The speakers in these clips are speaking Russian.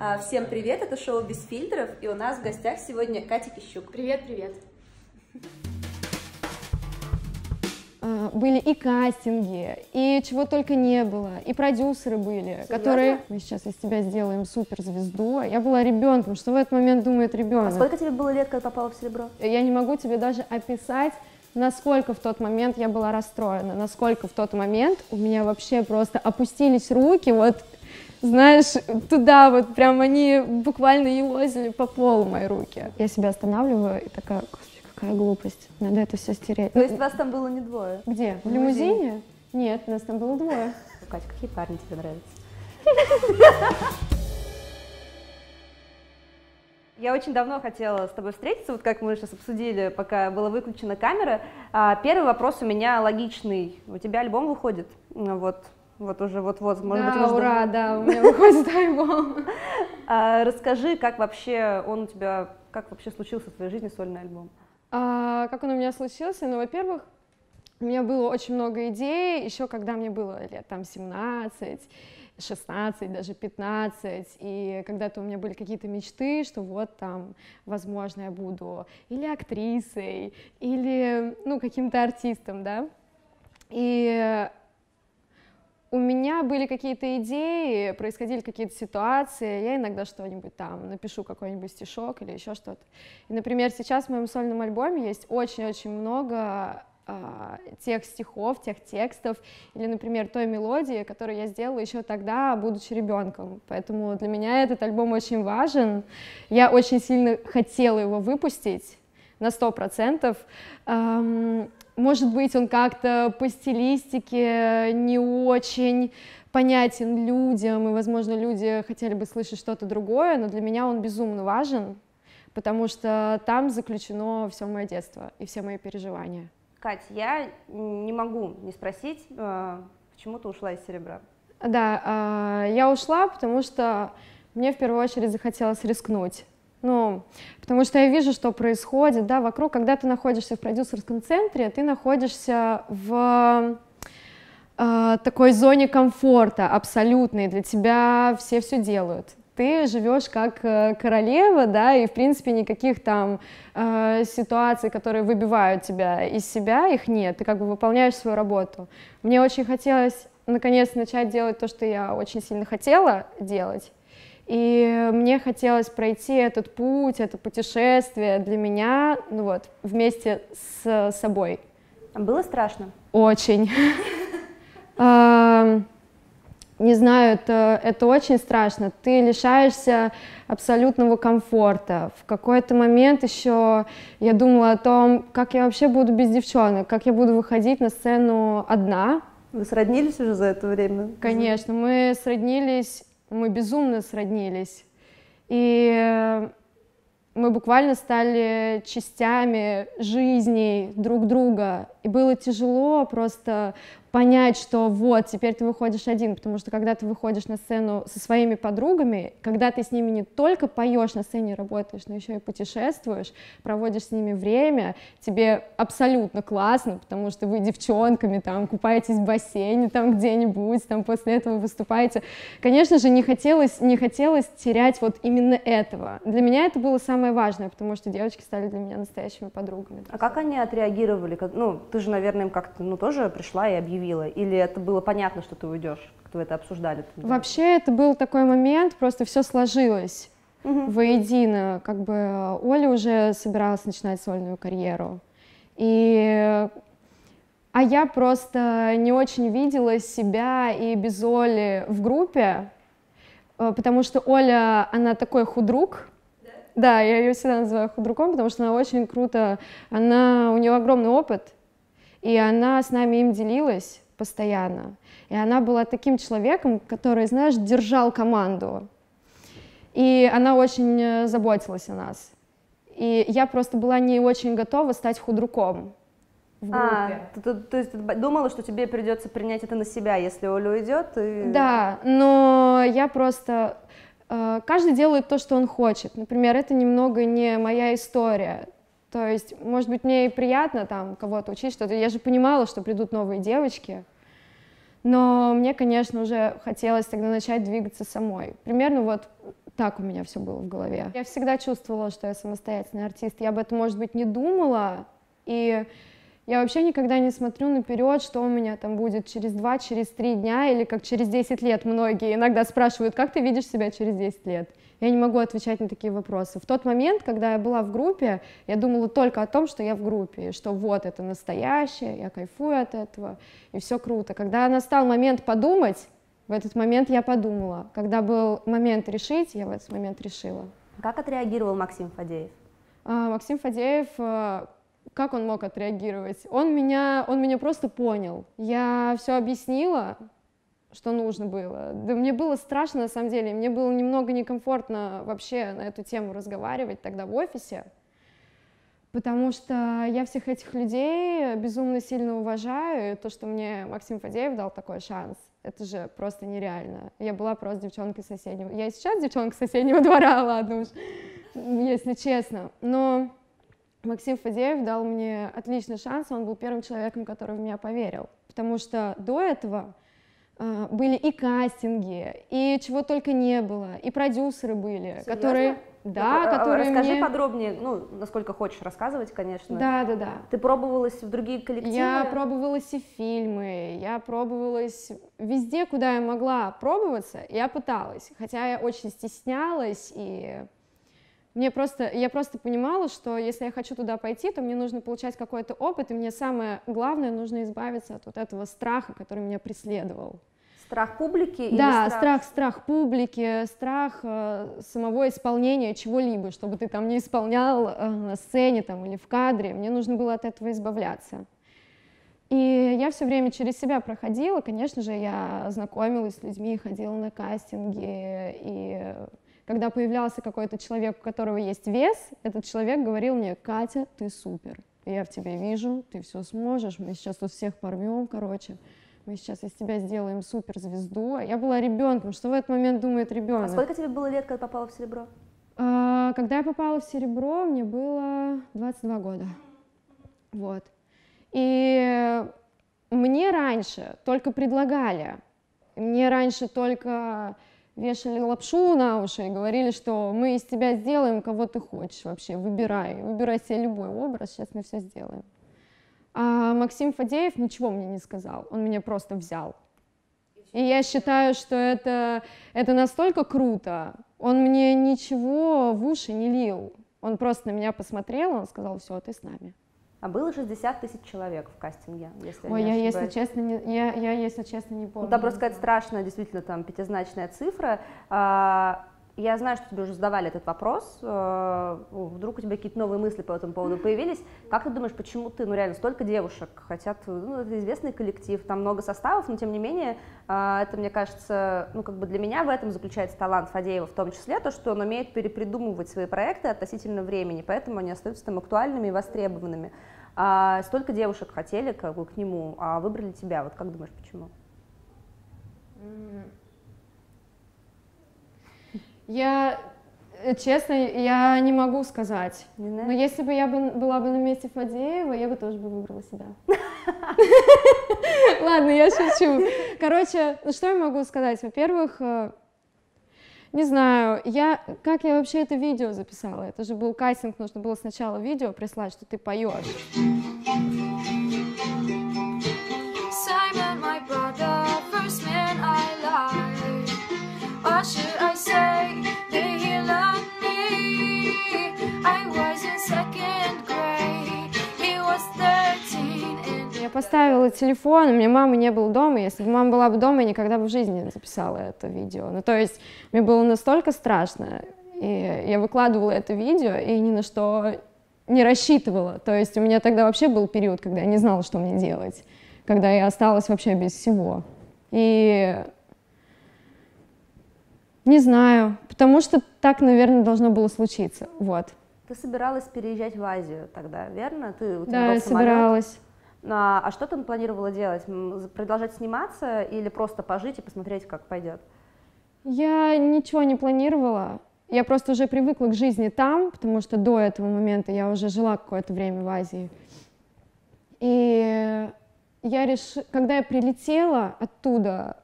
А, Всем привет, это шоу «Без фильтров», и у нас в гостях сегодня Катя Кищук. Привет, привет. А, были и кастинги, и чего только не было, и продюсеры были, которые мы сейчас из тебя сделаем суперзвезду. А Я была ребенком, что в этот момент думает А ребенок? сколько тебе было лет, когда попала в серебро? Я не могу тебе даже описать, насколько в тот момент я была расстроена, насколько в тот момент у меня вообще просто опустились руки, вот знаешь, туда вот прям они буквально елозили по полу мои руки. Я себя останавливаю и такая, господи, какая глупость, надо это все стереть. То есть вас там было не двое? Где? В В лимузине? лимузине? Нет, нас там было двое. Катя, какие парни тебе нравятся? Я очень давно хотела с тобой встретиться, вот как мы сейчас обсудили, пока была выключена камера. А, Первый вопрос у меня логичный. У тебя альбом выходит? Ну, Вот, вот уже вот-вот, может да, быть, может, ура, да, у меня выходит альбом. А, Расскажи, как вообще он у тебя, как вообще случился в твоей жизни сольный альбом? А, как он у меня случился? Ну, во-первых, у меня было очень много идей, еще когда мне было лет там 17, 16, даже 15, и когда-то у меня были какие-то мечты, что вот там, возможно, я буду или актрисой, или, ну, каким-то артистом, да, и у меня были какие-то идеи, происходили какие-то ситуации, я иногда что-нибудь там напишу, какой-нибудь стишок или еще что-то. И, например, сейчас в моем сольном альбоме есть очень-очень много а, тех стихов, тех текстов, или, например, той мелодии, которую я сделала еще тогда, будучи ребенком. Поэтому для меня этот альбом очень важен. Я очень сильно хотела его выпустить на сто процентов. Может быть, он как-то по стилистике не очень понятен людям, и, возможно, люди хотели бы слышать что-то другое, но для меня он безумно важен, потому что там заключено все мое детство и все мои переживания. Кать, я не могу не спросить, э, почему ты ушла из серебра? Да, а, я ушла, потому что мне в первую очередь захотелось рискнуть. Ну, потому что я вижу, что происходит, да, вокруг, когда ты находишься в продюсерском центре, ты находишься в э, такой зоне комфорта абсолютной, для тебя все все делают. Ты живешь как э, королева, да, и в принципе никаких там э, ситуаций, которые выбивают тебя из себя, их нет. Ты как бы выполняешь свою работу. Мне очень хотелось наконец начать делать то, что я очень сильно хотела делать. И мне хотелось пройти этот путь, это путешествие для меня, ну вот, вместе с собой. А Было страшно? Очень. Не знаю, это, это очень страшно. Ты лишаешься абсолютного комфорта. В какой-то момент еще я думала о том, как я вообще буду без девчонок, как я буду выходить на сцену одна. Вы сроднились уже за это время? Конечно, мы сроднились, мы безумно сроднились. И э, мы буквально стали частями жизни друг друга. И было тяжело просто понять, что вот, теперь ты выходишь один, потому что когда ты выходишь на сцену со своими подругами, когда ты с ними не только поешь на сцене, работаешь, но еще и путешествуешь, проводишь с ними время, тебе абсолютно классно, потому что вы девчонками там купаетесь в бассейне там где-нибудь, там после этого выступаете. Конечно же, не хотелось, не хотелось терять вот именно этого. Для меня это было самое важное, потому что девочки стали для меня настоящими подругами. А как они отреагировали? Ну, ты же, наверное, им как-то, ну, тоже пришла и объявила. Или это было понятно, что ты уйдешь? Как вы это обсуждали? Вообще это был такой момент, просто все сложилось воедино. Как бы Оля уже собиралась начинать сольную карьеру. И а я просто не очень видела себя и без Оли в группе, э, потому что Оля, она такой худрук, да, я ее всегда называю худруком, потому что она очень круто, она, у нее огромный опыт, и она с нами им делилась постоянно. И она была таким человеком, который, знаешь, держал команду. И она очень э, заботилась о нас. И я просто была не очень готова стать худруком в группе. А, то, то- то есть ты думала, что тебе придется принять это на себя, если Оля уйдет? И... Да, но я просто... э, Каждый делает то, что он хочет. Например, это немного не моя история. То есть, может быть, мне и приятно там кого-то учить что-то. Я же понимала, что придут новые девочки. Но мне, конечно, уже хотелось тогда начать двигаться самой. Примерно вот так у меня все было в голове. Я всегда чувствовала, что я самостоятельный артист. Я об этом, может быть, не думала, и я вообще никогда не смотрю наперед, что у меня там будет через два, через три дня или как через 10 лет. Многие иногда спрашивают, как ты видишь себя через 10 лет. Я не могу отвечать на такие вопросы. В тот момент, когда я была в группе, я думала только о том, что я в группе, что вот это настоящее, я кайфую от этого, и все круто. Когда настал момент подумать, в этот момент я подумала. Когда был момент решить, я в этот момент решила. Как отреагировал Максим Фадеев? А, Максим Фадеев, э, как он мог отреагировать? Он меня, он меня просто понял. Я все объяснила, что нужно было. Да мне было страшно, на самом деле, мне было немного некомфортно вообще на эту тему разговаривать тогда в офисе, потому что я всех этих людей безумно сильно уважаю, и то, что мне Максим Фадеев дал такой шанс, это же просто нереально. Я была просто девчонкой соседнего... Я и сейчас девчонка соседнего двора, ладно уж, если честно. Но Максим Фадеев дал мне отличный шанс, он был первым человеком, который в меня поверил. Потому что до этого были и кастинги, и чего только не было, и продюсеры были, Серьезно? которые... Да, ну, которые Расскажи мне... подробнее, ну, насколько хочешь рассказывать, конечно. Да, да, да. Ты пробовалась в другие коллективы? Я пробовалась и в фильмы, я пробовалась везде, куда я могла пробоваться, я пыталась, хотя я очень стеснялась и мне просто, я просто понимала, что если я хочу туда пойти, то мне нужно получать какой-то опыт, и мне самое главное, нужно избавиться от вот этого страха, который меня преследовал. Страх публики? Да, или страх? страх, страх публики, страх э, самого исполнения чего-либо, чтобы ты там не исполнял э, на сцене там, или в кадре. Мне нужно было от этого избавляться. И я все время через себя проходила, конечно же, я знакомилась с людьми, ходила на кастинги, и когда появлялся какой-то человек, у которого есть вес, этот человек говорил мне, Катя, ты супер, я в тебе вижу, ты все сможешь, мы сейчас тут всех порвем, короче мы сейчас из тебя сделаем суперзвезду. А я была ребенком, что в этот момент думает ребенок? А сколько тебе было лет, когда попала в серебро? А, когда я попала в серебро, мне было 22 года. Вот. И мне раньше только предлагали, мне раньше только вешали лапшу на уши и говорили, что мы из тебя сделаем, кого ты хочешь вообще, выбирай, выбирай себе любой образ, сейчас мы все сделаем. А Максим Фадеев ничего мне не сказал, он меня просто взял. И я считаю, что это, это настолько круто. Он мне ничего в уши не лил. Он просто на меня посмотрел, он сказал, все, ты с нами. А было 60 тысяч человек в кастинге, если Ой, я, если честно, не, я, я, если честно, не помню. Ну, там просто какая-то страшная, действительно, там, пятизначная цифра. А, я знаю, что тебе уже задавали этот вопрос, э, вдруг у тебя какие-то новые мысли по этому поводу появились. Как ты думаешь, почему ты, ну реально, столько девушек хотят, ну это известный коллектив, там много составов, но тем не менее, э, это, мне кажется, ну как бы для меня в этом заключается талант Фадеева в том числе, то, что он умеет перепридумывать свои проекты относительно времени, поэтому они остаются там актуальными и востребованными. А столько девушек хотели как бы, к нему, а выбрали тебя, вот как думаешь, почему? Я, э, честно, я не могу сказать. Не Но если бы я бы, была бы на месте Фадеева, я бы тоже бы выбрала себя. Ладно, я шучу. Короче, ну что я могу сказать? Во-первых, э, не знаю, я, как я вообще это видео записала? Это же был кастинг, нужно было сначала видео прислать, что ты поешь. Поставила телефон, у меня мамы не было дома. Если бы мама была бы дома, я никогда бы в жизни не записала это видео. Ну, то есть мне было настолько страшно. И я выкладывала это видео и ни на что не рассчитывала. То есть у меня тогда вообще был период, когда я не знала, что мне делать. Когда я осталась вообще без всего. И не знаю, потому что так, наверное, должно было случиться. Вот. Ты собиралась переезжать в Азию тогда, верно? Ты, у тебя да, я собиралась. А, а что ты планировала делать? Продолжать сниматься или просто пожить и посмотреть, как пойдет? Я ничего не планировала. Я просто уже привыкла к жизни там, потому что до этого момента я уже жила какое-то время в Азии. И я реш... когда я прилетела оттуда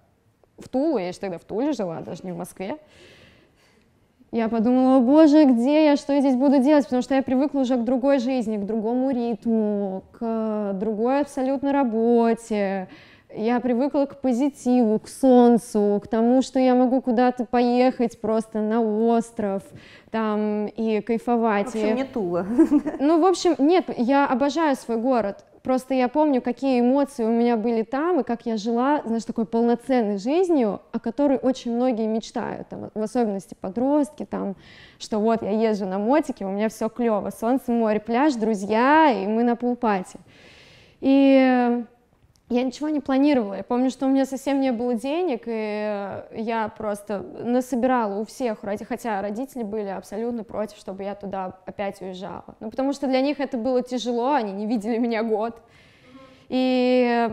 в Тулу, я еще тогда в Туле жила, даже не в Москве, я подумала, о боже, где я, что я здесь буду делать, потому что я привыкла уже к другой жизни, к другому ритму, к другой абсолютно работе. Я привыкла к позитиву, к солнцу, к тому, что я могу куда-то поехать просто на остров там и кайфовать. В общем, не Тула. Ну, в общем, нет, я обожаю свой город. Просто я помню, какие эмоции у меня были там, и как я жила, знаешь, такой полноценной жизнью, о которой очень многие мечтают, там, в особенности подростки, там, что вот я езжу на мотике, у меня все клево, солнце, море, пляж, друзья, и мы на пулпате. И я ничего не планировала. Я помню, что у меня совсем не было денег, и я просто насобирала у всех, хотя родители были абсолютно против, чтобы я туда опять уезжала. Ну, потому что для них это было тяжело, они не видели меня год. И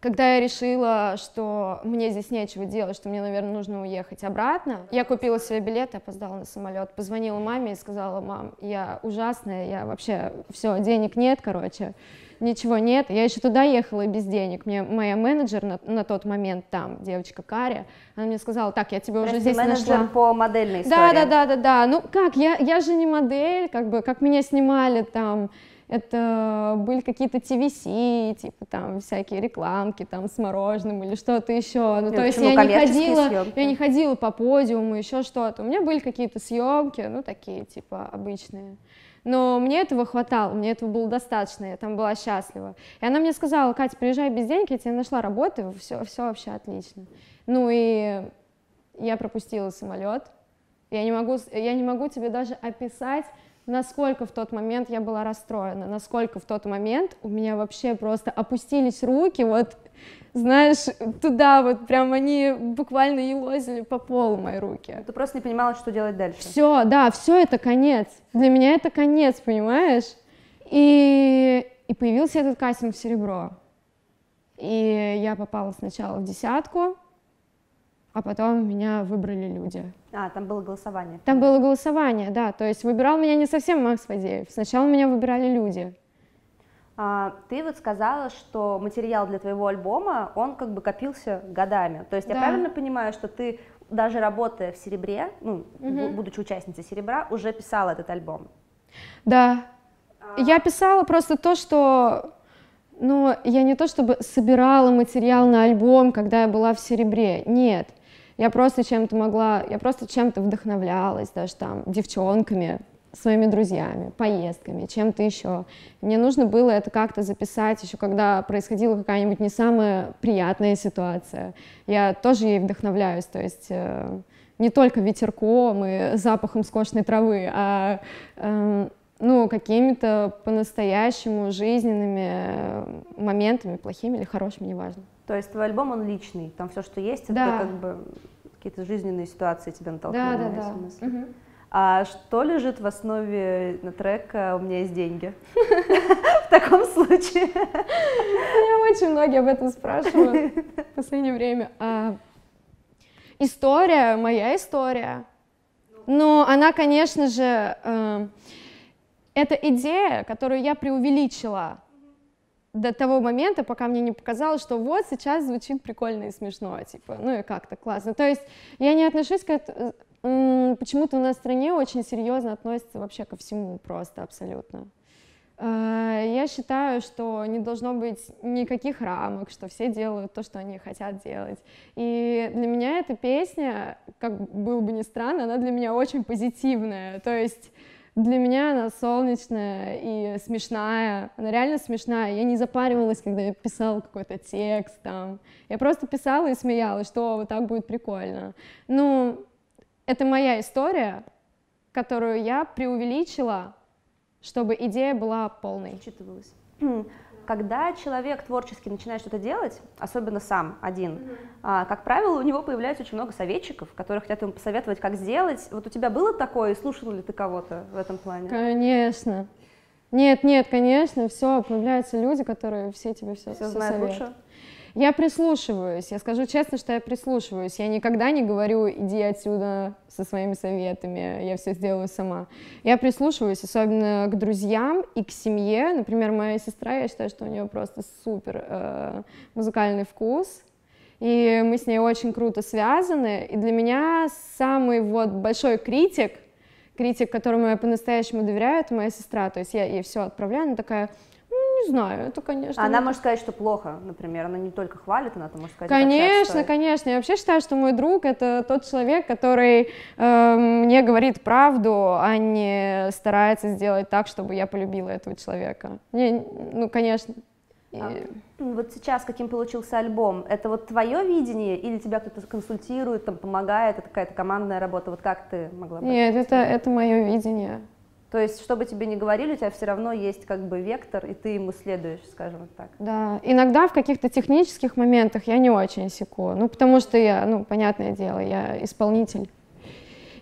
когда я решила, что мне здесь нечего делать, что мне, наверное, нужно уехать обратно, я купила себе билет опоздала на самолет. Позвонила маме и сказала, мам, я ужасная, я вообще, все, денег нет, короче ничего нет. Я еще туда ехала без денег. Мне моя менеджер на, на тот момент там, девочка Каря, она мне сказала, так, я тебе уже здесь менеджер нашла. по модельной истории. Да, да, да, да, да. Ну как, я, я же не модель, как бы, как меня снимали там, это были какие-то ТВС, типа там всякие рекламки там с мороженым или что-то еще. Ну, то есть я не ходила, съемки? я не ходила по подиуму, еще что-то. У меня были какие-то съемки, ну такие типа обычные. Но мне этого хватало, мне этого было достаточно, я там была счастлива. И она мне сказала, Катя, приезжай без денег, я тебе нашла работу, все, все вообще отлично. Ну и я пропустила самолет. Я не могу, я не могу тебе даже описать, насколько в тот момент я была расстроена, насколько в тот момент у меня вообще просто опустились руки, вот, знаешь, туда вот прям они буквально елозили по полу мои руки. Ты просто не понимала, что делать дальше. Все, да, все это конец. Для меня это конец, понимаешь? И, и появился этот кастинг в серебро. И я попала сначала в десятку, а потом меня выбрали люди. А, там было голосование. Там было голосование, да. То есть выбирал меня не совсем Макс Фадеев. Сначала меня выбирали люди. А, ты вот сказала, что материал для твоего альбома, он как бы копился годами. То есть да. я правильно понимаю, что ты даже работая в «Серебре», ну, угу. будучи участницей «Серебра», уже писала этот альбом? Да. А... Я писала просто то, что ну, я не то чтобы собирала материал на альбом, когда я была в «Серебре», нет. Я просто чем-то могла, я просто чем-то вдохновлялась, даже там, девчонками, своими друзьями, поездками, чем-то еще. Мне нужно было это как-то записать еще, когда происходила какая-нибудь не самая приятная ситуация. Я тоже ей вдохновляюсь, то есть э, не только ветерком и запахом скошенной травы, а э, ну, какими-то по-настоящему жизненными э, моментами, плохими или хорошими, неважно. То есть твой альбом, он личный, там все, что есть, да. это как бы какие-то жизненные ситуации тебя натолкнули да, да, да. смысле. Угу. А что лежит в основе на трека «У меня есть деньги»? В таком случае. Меня очень многие об этом спрашивают в последнее время. А, история, моя история. Но она, конечно же, э, это идея, которую я преувеличила до того момента, пока мне не показалось, что вот сейчас звучит прикольно и смешно, типа, ну и как-то классно. То есть я не отношусь к этому, почему-то у нас в стране очень серьезно относятся вообще ко всему просто абсолютно. А, я считаю, что не должно быть никаких рамок, что все делают то, что они хотят делать. И для меня эта песня, как было бы ни странно, она для меня очень позитивная. То есть для меня она солнечная и смешная, она реально смешная. Я не запаривалась, когда я писала какой-то текст там. Я просто писала и смеялась, что вот так будет прикольно. Ну, это моя история, которую я преувеличила, чтобы идея была полной. Учитывалась когда человек творчески начинает что-то делать, особенно сам один, mm-hmm. а, как правило, у него появляется очень много советчиков, которые хотят ему посоветовать, как сделать. Вот у тебя было такое, и слушал ли ты кого-то в этом плане? Конечно. Нет, нет, конечно, все, появляются люди, которые все тебе все, все, все знают советуют. лучше. Я прислушиваюсь, я скажу честно, что я прислушиваюсь. Я никогда не говорю, иди отсюда со своими советами, я все сделаю сама. Я прислушиваюсь, особенно к друзьям и к семье. Например, моя сестра, я считаю, что у нее просто супер э, музыкальный вкус. и мы с ней очень круто связаны, и для меня самый вот большой критик, критик, которому я по-настоящему доверяю, это моя сестра, то есть я ей все отправляю, она такая, не знаю, это, конечно... Она может сказать, что плохо, например, она не только хвалит, она может сказать... Конечно, конечно, я вообще считаю, что мой друг — это тот человек, который э, мне говорит правду, а не старается сделать так, чтобы я полюбила этого человека. Не, ну, конечно, а, вот сейчас каким получился альбом? Это вот твое видение или тебя кто-то консультирует, там, помогает, это какая-то командная работа? Вот как ты могла бы? Нет, это, это мое видение. То есть, что бы тебе ни говорили, у тебя все равно есть как бы вектор, и ты ему следуешь, скажем так. Да, иногда в каких-то технических моментах я не очень секу, ну, потому что я, ну, понятное дело, я исполнитель.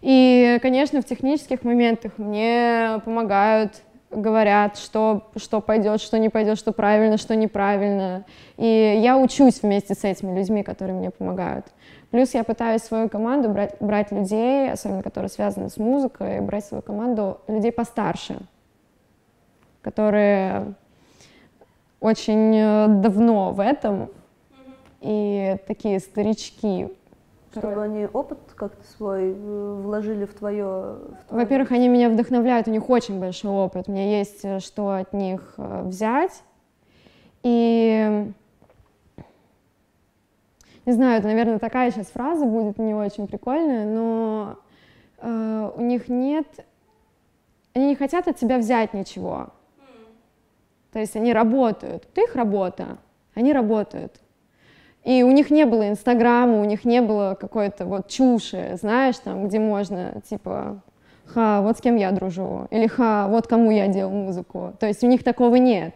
И, конечно, в технических моментах мне помогают говорят, что, что пойдет, что не пойдет, что правильно, что неправильно. И я учусь вместе с этими людьми, которые мне помогают. Плюс я пытаюсь в свою команду брать, брать людей, особенно которые связаны с музыкой, брать в свою команду людей постарше, которые очень э, давно в этом, и такие старички. Чтобы они опыт как-то свой э, вложили в твое... твое... Во-первых, они меня вдохновляют, у них очень большой опыт, у меня есть э, что от них взять. И не знаю, это, наверное, такая сейчас фраза будет не очень прикольная, но э, у них нет, они не хотят от тебя взять ничего. То есть они работают, это их работа, они работают. И у них не было Инстаграма, у них не было какой-то вот чуши, знаешь, там, где можно, типа, ха, вот с кем я дружу, или ха, вот кому я делал музыку. То есть у них такого нет.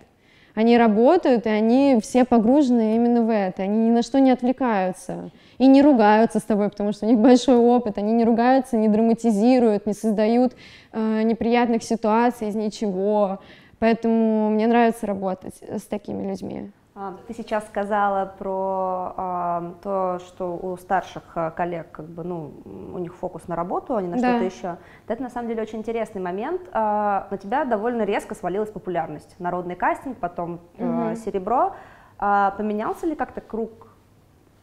Они работают, и они все погружены именно в это. Они ни на что не отвлекаются. И не ругаются с тобой, потому что у них большой опыт. Они не ругаются, не драматизируют, не создают э, неприятных ситуаций из ничего. Поэтому мне нравится работать с такими людьми. А, ты сейчас сказала про а, то, что у старших а, коллег, как бы, ну, у них фокус на работу, а не на да. что-то еще. Это на самом деле очень интересный момент. А, на тебя довольно резко свалилась популярность. Народный кастинг, потом угу. а, серебро. А, поменялся ли как-то круг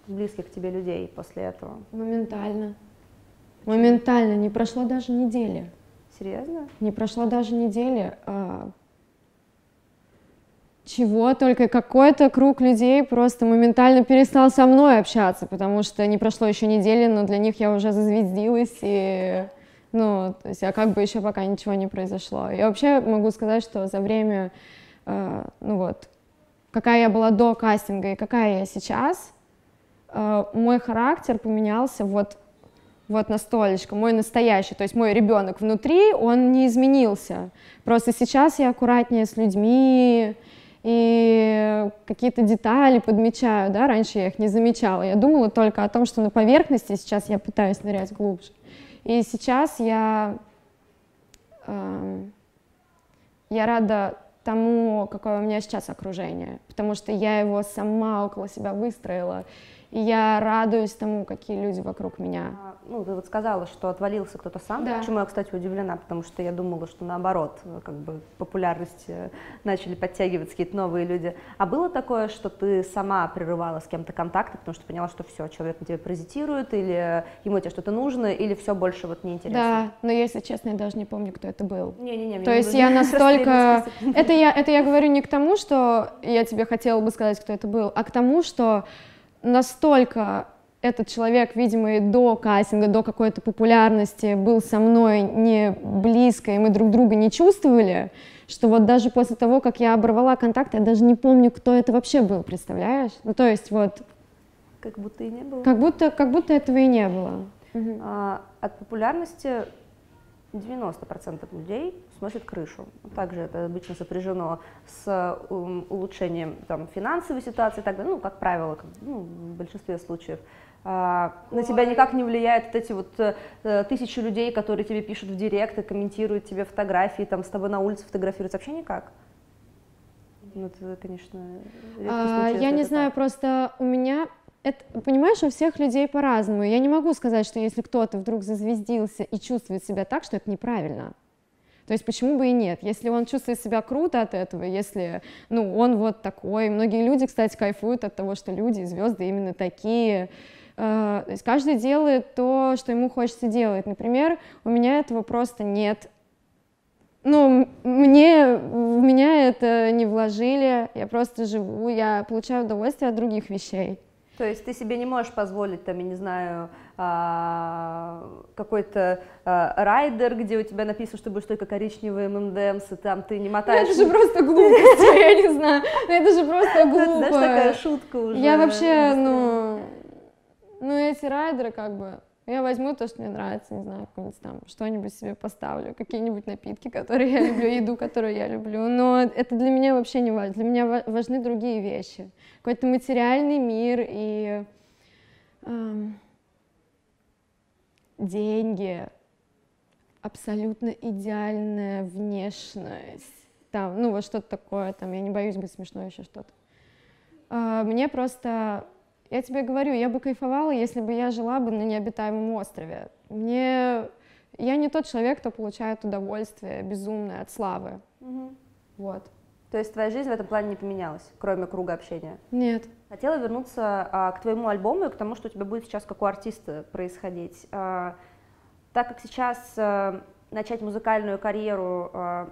близких к тебе людей после этого? Моментально. Моментально. Не прошло даже недели. Серьезно? Не прошло даже недели. А, чего только какой-то круг людей просто моментально перестал со мной общаться, потому что не прошло еще недели, но для них я уже зазвездилась, и, ну, то есть, а как бы еще пока ничего не произошло. Я вообще могу сказать, что за время, э, ну вот, какая я была до кастинга и какая я сейчас, э, мой характер поменялся вот вот настолечко, мой настоящий, то есть мой ребенок внутри, он не изменился. Просто сейчас я аккуратнее с людьми, и какие-то детали подмечаю, да, раньше я их не замечала, я думала только о том, что на поверхности, сейчас я пытаюсь нырять глубже. И сейчас я, э, я рада тому, какое у меня сейчас окружение, потому что я его сама около себя выстроила, и я радуюсь тому, какие люди вокруг меня. А, ну, ты вот сказала, что отвалился кто-то сам, да. почему я, кстати, удивлена, потому что я думала, что наоборот, как бы популярность э, начали подтягивать какие-то новые люди. А было такое, что ты сама прерывала с кем-то контакты, потому что поняла, что все, человек на тебя паразитирует, или ему тебе что-то нужно, или все больше вот неинтересно? Да, но если честно, я даже не помню, кто это был. Не-не-не. То есть я настолько... Это я, это я говорю не к тому, что я тебе хотела бы сказать, кто это был, а к тому, что настолько этот человек, видимо, и до кастинга, до какой-то популярности был со мной не близко, и мы друг друга не чувствовали, что вот даже после того, как я оборвала контакт, я даже не помню, кто это вообще был, представляешь? Ну, то есть вот... Как будто и не было. Как будто, как будто этого и не было. А, от популярности 90% людей сносит крышу. Также это обычно сопряжено с улучшением там, финансовой ситуации, так далее, ну, как правило, как, ну, в большинстве случаев. А, на тебя никак не влияют вот эти вот э, тысячи людей, которые тебе пишут в директ и комментируют тебе фотографии, там с тобой на улице фотографируются, вообще никак? Ну, это, конечно, а, Я не знаю, так. просто у меня это, понимаешь, у всех людей по-разному. Я не могу сказать, что если кто-то вдруг зазвездился и чувствует себя так, что это неправильно. То есть почему бы и нет? Если он чувствует себя круто от этого, если, ну, он вот такой. Многие люди, кстати, кайфуют от того, что люди, звезды именно такие. Э, то есть каждый делает то, что ему хочется делать. Например, у меня этого просто нет. Ну, мне, в меня это не вложили, я просто живу, я получаю удовольствие от других вещей. То есть ты себе не можешь позволить, там, я не знаю, а, какой-то а, райдер, где у тебя написано, что будешь только коричневые ММДМС, и там ты не мотаешь. Ну, это же просто глупость, я не знаю. Ну, это же просто глупо. Это, знаешь, такая шутка уже. Я вообще, ну, ну, эти райдеры как бы, я возьму то, что мне нравится, не знаю, какое-нибудь там, что-нибудь себе поставлю, какие-нибудь напитки, которые я люблю, еду, которую я люблю. Но это для меня вообще не важно. Для меня важны другие вещи. Какой-то материальный мир и эм, деньги, абсолютно идеальная внешность. Там, ну, вот что-то такое, там, я не боюсь быть смешной, еще что-то. Э, мне просто я тебе говорю, я бы кайфовала, если бы я жила бы на необитаемом острове. Мне... Я не тот человек, кто получает удовольствие безумное от славы. Угу. Вот. То есть твоя жизнь в этом плане не поменялась, кроме круга общения? Нет. Хотела вернуться а, к твоему альбому и к тому, что у тебя будет сейчас как у артиста происходить. А, так как сейчас а, начать музыкальную карьеру а,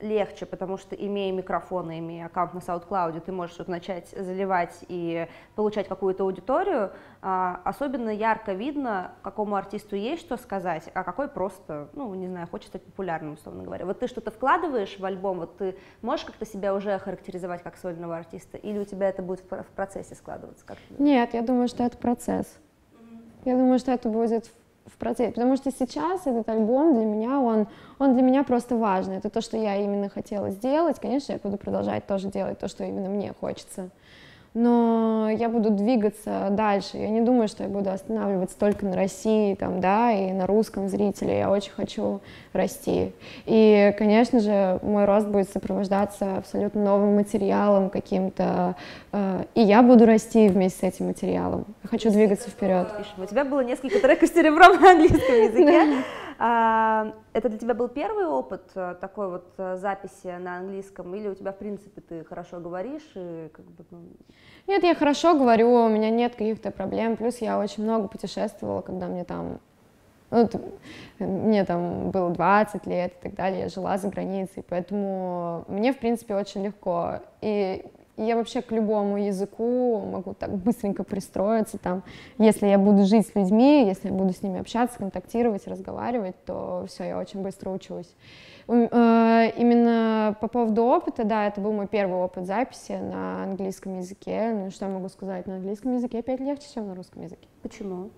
легче, потому что имея микрофон, имея аккаунт на SoundCloud, ты можешь вот начать заливать и получать какую-то аудиторию. А, особенно ярко видно, какому артисту есть что сказать, а какой просто, ну, не знаю, хочет стать популярным, условно говоря. Вот ты что-то вкладываешь в альбом, вот ты можешь как-то себя уже охарактеризовать как сольного артиста, или у тебя это будет в процессе складываться? Как Нет, я думаю, что это процесс. Я думаю, что это будет в процессе, потому что сейчас этот альбом для меня, он, он для меня просто важный, это то, что я именно хотела сделать, конечно, я буду продолжать тоже делать то, что именно мне хочется, но я буду двигаться дальше. Я не думаю, что я буду останавливаться только на России, там, да, и на русском зрителе. Я очень хочу расти. И, конечно же, мой рост будет сопровождаться абсолютно новым материалом каким-то, и я буду расти вместе с этим материалом. Я хочу двигаться вперед. У тебя было несколько треков с серебром на английском языке. А, это для тебя был первый опыт э, такой вот э, записи на английском, или у тебя, в принципе, ты хорошо говоришь и как бы, ну... Нет, я хорошо говорю, у меня нет каких-то проблем, плюс я очень много путешествовала, когда мне там ну, мне там было 20 лет и так далее, я жила за границей, поэтому мне, в принципе, очень легко. И я вообще к любому языку могу так быстренько пристроиться. Там, если я буду жить с людьми, если я буду с ними общаться, контактировать, разговаривать, то все, я очень быстро учусь. Э, именно по поводу опыта, да, это был мой первый опыт записи на английском языке. Ну, что я могу сказать? На английском языке опять легче, чем на русском языке. Почему?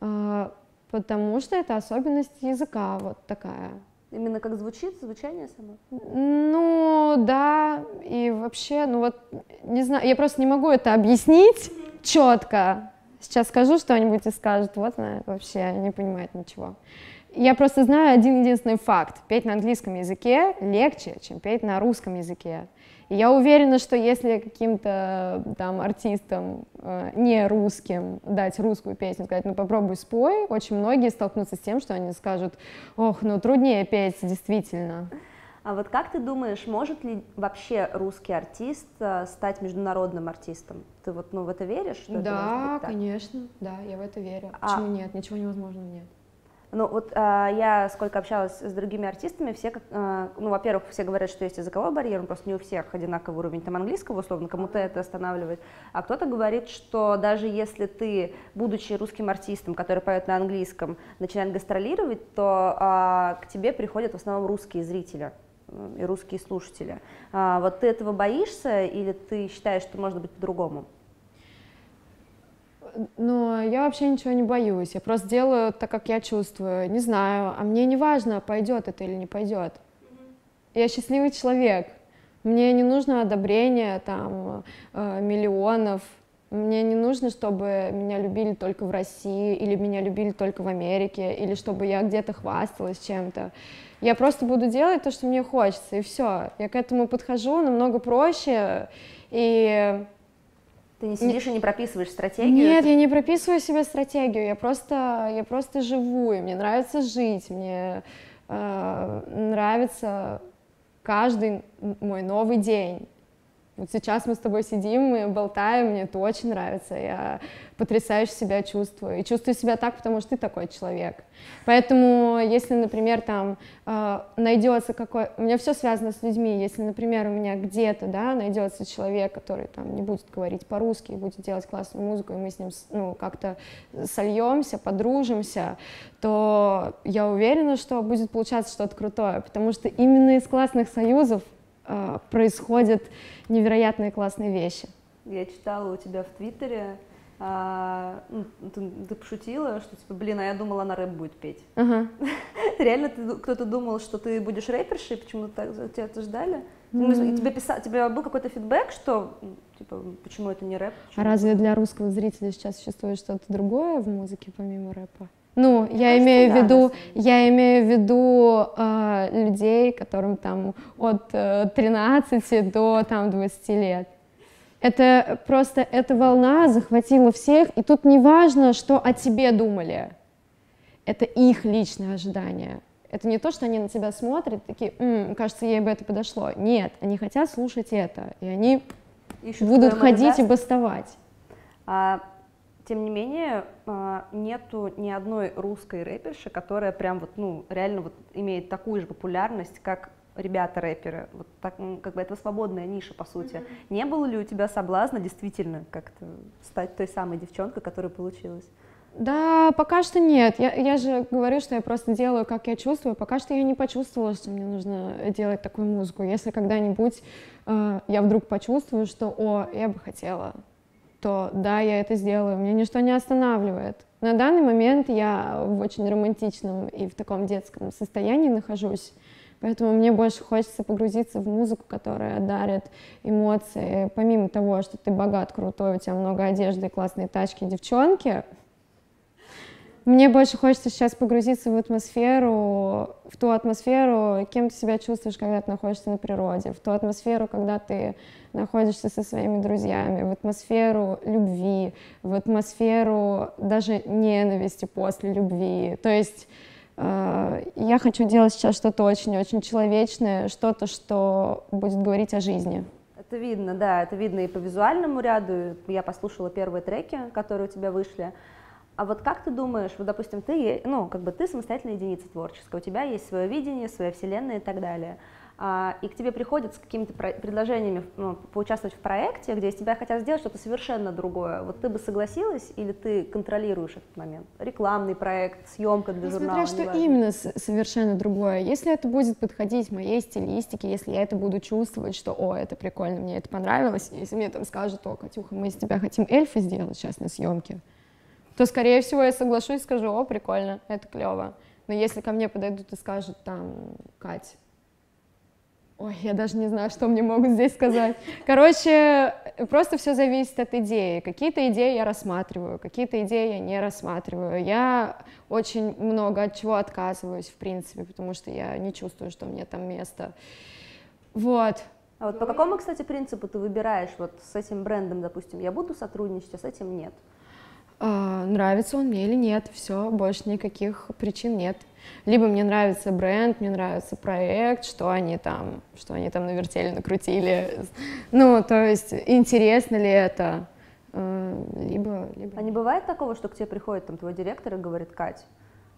А, потому что это особенность языка вот такая. Именно как звучит, звучание само? Ну, да, и вообще, ну вот, не знаю, я просто не могу это объяснить четко. Сейчас скажу что-нибудь и скажет, вот она вообще не понимает ничего. Я просто знаю один единственный факт. Петь на английском языке легче, чем петь на русском языке я уверена, что если каким-то там артистам э, не русским дать русскую песню, сказать, ну попробуй спой, очень многие столкнутся с тем, что они скажут, ох, ну труднее петь, действительно. А вот как ты думаешь, может ли вообще русский артист э, стать международным артистом? Ты вот ну, в это веришь? Что да, это конечно, да, я в это верю. А... Почему нет? Ничего невозможного нет. Ну вот э, я сколько общалась с другими артистами, все, э, ну, во-первых, все говорят, что есть языковой барьер, он просто не у всех одинаковый уровень там английского, условно, кому-то это останавливает, а кто-то говорит, что даже если ты, будучи русским артистом, который поет на английском, начинает гастролировать, то э, к тебе приходят в основном русские зрители и русские слушатели. А, вот ты этого боишься или ты считаешь, что может быть по-другому? Но я вообще ничего не боюсь. Я просто делаю так, как я чувствую. Не знаю, а мне не важно, пойдет это или не пойдет. Я счастливый человек. Мне не нужно одобрение там э, миллионов. Мне не нужно, чтобы меня любили только в России, или меня любили только в Америке, или чтобы я где-то хвасталась чем-то. Я просто буду делать то, что мне хочется, и все. Я к этому подхожу намного проще, и ты не сидишь не... и не прописываешь стратегию? Нет, я не прописываю себе стратегию, я просто, я просто живу, и мне нравится жить, мне, э, нравится каждый мой новый день. Вот сейчас мы с тобой сидим, мы болтаем, мне это очень нравится, я потрясающе себя чувствую. И чувствую себя так, потому что ты такой человек. Поэтому, если, например, там э, найдется какой... У меня все связано с людьми. Если, например, у меня где-то, да, найдется человек, который там не будет говорить по-русски, будет делать классную музыку, и мы с ним, ну, как-то сольемся, подружимся, то я уверена, что будет получаться что-то крутое, потому что именно из классных союзов э, происходят невероятные классные вещи. Я читала у тебя в Твиттере, а, ну, ты, ты пошутила, что типа, блин, а я думала, она рэп будет петь. Ага. Реально ты, кто-то думал, что ты будешь рэпершей, почему так тебя это ждали? Mm-hmm. Тебе, писал, тебе был какой-то фидбэк, что типа, почему это не рэп? А разве для русского зрителя сейчас существует что-то другое в музыке помимо рэпа? Ну, Мне я кажется, имею в виду, я имею в виду э, людей, которым там от э, 13 до там 20 лет. Это просто эта волна захватила всех, и тут не важно, что о тебе думали. Это их личное ожидание. Это не то, что они на тебя смотрят, такие, М, кажется, ей бы это подошло. Нет, они хотят слушать это, и они Ищут будут ходить и бастовать. А тем не менее, а, нету ни одной русской рэперши, которая прям вот, ну, реально вот имеет такую же популярность, как ребята-рэперы. Вот так, как бы это свободная ниша, по сути. Mm-hmm. Не было ли у тебя соблазна действительно как-то стать той самой девчонкой, которая получилась? Да, пока что нет. Я, я же говорю, что я просто делаю, как я чувствую. Пока что я не почувствовала, что мне нужно делать такую музыку. Если когда-нибудь э, я вдруг почувствую, что, о, я бы хотела то да, я это сделаю, меня ничто не останавливает. На данный момент я в очень романтичном и в таком детском состоянии нахожусь, поэтому мне больше хочется погрузиться в музыку, которая дарит эмоции. Помимо того, что ты богат, крутой, у тебя много одежды, классные тачки, девчонки, мне больше хочется сейчас погрузиться в атмосферу, в ту атмосферу, кем ты себя чувствуешь, когда ты находишься на природе, в ту атмосферу, когда ты находишься со своими друзьями, в атмосферу любви, в атмосферу даже ненависти после любви. То есть э, я хочу делать сейчас что-то очень-очень человечное, что-то, что будет говорить о жизни. Это видно, да, это видно и по визуальному ряду. Я послушала первые треки, которые у тебя вышли. А вот как ты думаешь, вот, допустим, ты, ну, как бы ты самостоятельная единица творческая, у тебя есть свое видение, своя вселенная и так далее, а, и к тебе приходят с какими-то предложениями ну, поучаствовать в проекте, где из тебя хотят сделать что-то совершенно другое, вот ты бы согласилась или ты контролируешь этот момент? Рекламный проект, съемка для журнала? Смотря что именно совершенно другое. Если это будет подходить моей стилистике, если я это буду чувствовать, что, о, это прикольно, мне это понравилось, если мне там скажут, о, Катюха, мы из тебя хотим эльфа сделать сейчас на съемке, то, скорее всего, я соглашусь и скажу, о, прикольно, это клево. Но если ко мне подойдут и скажут, там, Кать, ой, я даже не знаю, что мне могут здесь сказать. Короче, просто все зависит от идеи. Какие-то идеи я рассматриваю, какие-то идеи я не рассматриваю. Я очень много от чего отказываюсь, в принципе, потому что я не чувствую, что мне там место. Вот. А вот по какому, кстати, принципу ты выбираешь вот с этим брендом, допустим, я буду сотрудничать, а с этим нет? А, нравится он мне или нет, все, больше никаких причин нет. Либо мне нравится бренд, мне нравится проект, что они там, что они там навертели, накрутили. Ну, то есть, интересно ли это, э, либо, либо... А не бывает такого, что к тебе приходит там твой директор и говорит, Кать,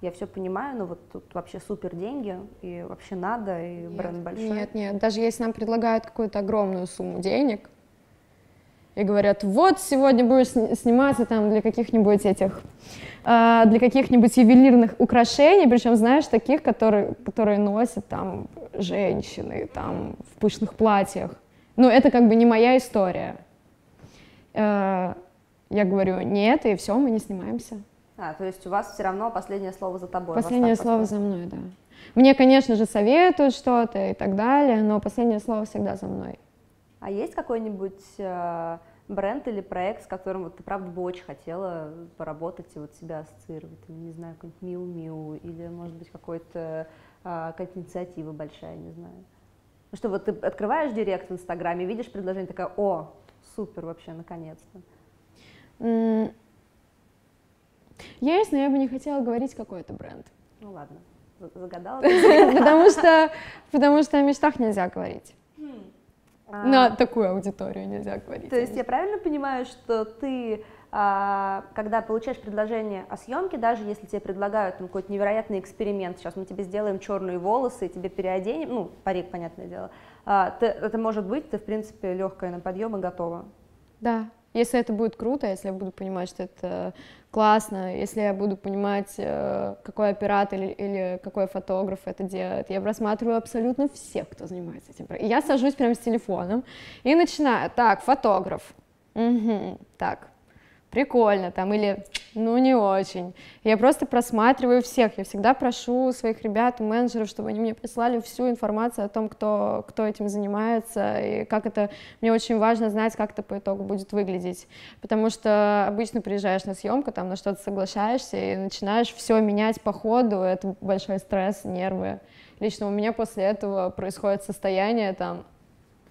я все понимаю, но вот тут вообще супер деньги, и вообще надо, и нет, бренд большой. Нет, нет, даже если нам предлагают какую-то огромную сумму денег, и говорят, вот сегодня будешь сниматься там для каких-нибудь этих, э, для каких-нибудь ювелирных украшений, причем, знаешь, таких, которые, которые носят там женщины там в пышных платьях. Ну, это как бы не моя история. Э, я говорю, нет, и все, мы не снимаемся. А, то есть у вас все равно последнее слово за тобой? Последнее слово за мной, да. Мне, конечно же, советуют что-то и так далее, но последнее слово всегда за мной. А есть какой-нибудь э, бренд или проект, с которым вот ты правда бы очень хотела поработать и вот себя ассоциировать? Не знаю, какой-нибудь Миу-Миу или, может быть, какой-то э, какая-то инициатива большая, не знаю. Ну что, вот ты открываешь директ в Инстаграме, видишь предложение, такая, о, супер вообще, наконец-то. Есть, но я бы не хотела говорить, какой это бренд. Ну ладно, загадала? Потому что, потому что о мечтах нельзя говорить. А, На такую аудиторию нельзя говорить. То есть я правильно понимаю, что ты, а, когда получаешь предложение о съемке, даже если тебе предлагают там, какой-то невероятный эксперимент, сейчас мы тебе сделаем черные волосы, тебе переоденем, ну, парик, понятное дело, а, ты- это может быть, ты, в принципе, легкая на подъем и готова. Да, если это будет круто, если я буду понимать, что это классно, если я буду понимать, э, какой оператор или, или какой фотограф это делает, я просматриваю абсолютно всех, кто занимается этим. И я сажусь прямо с телефоном и начинаю, так, фотограф, Мгм, так, прикольно там, или ну не очень. Я просто просматриваю всех, я всегда прошу своих ребят, менеджеров, чтобы они мне прислали всю информацию о том, кто, кто этим занимается, и как это, мне очень важно знать, как это по итогу будет выглядеть, потому что обычно приезжаешь на съемку, там на что-то соглашаешься и начинаешь все менять по ходу, это большой стресс, нервы. Лично у меня после этого происходит состояние там,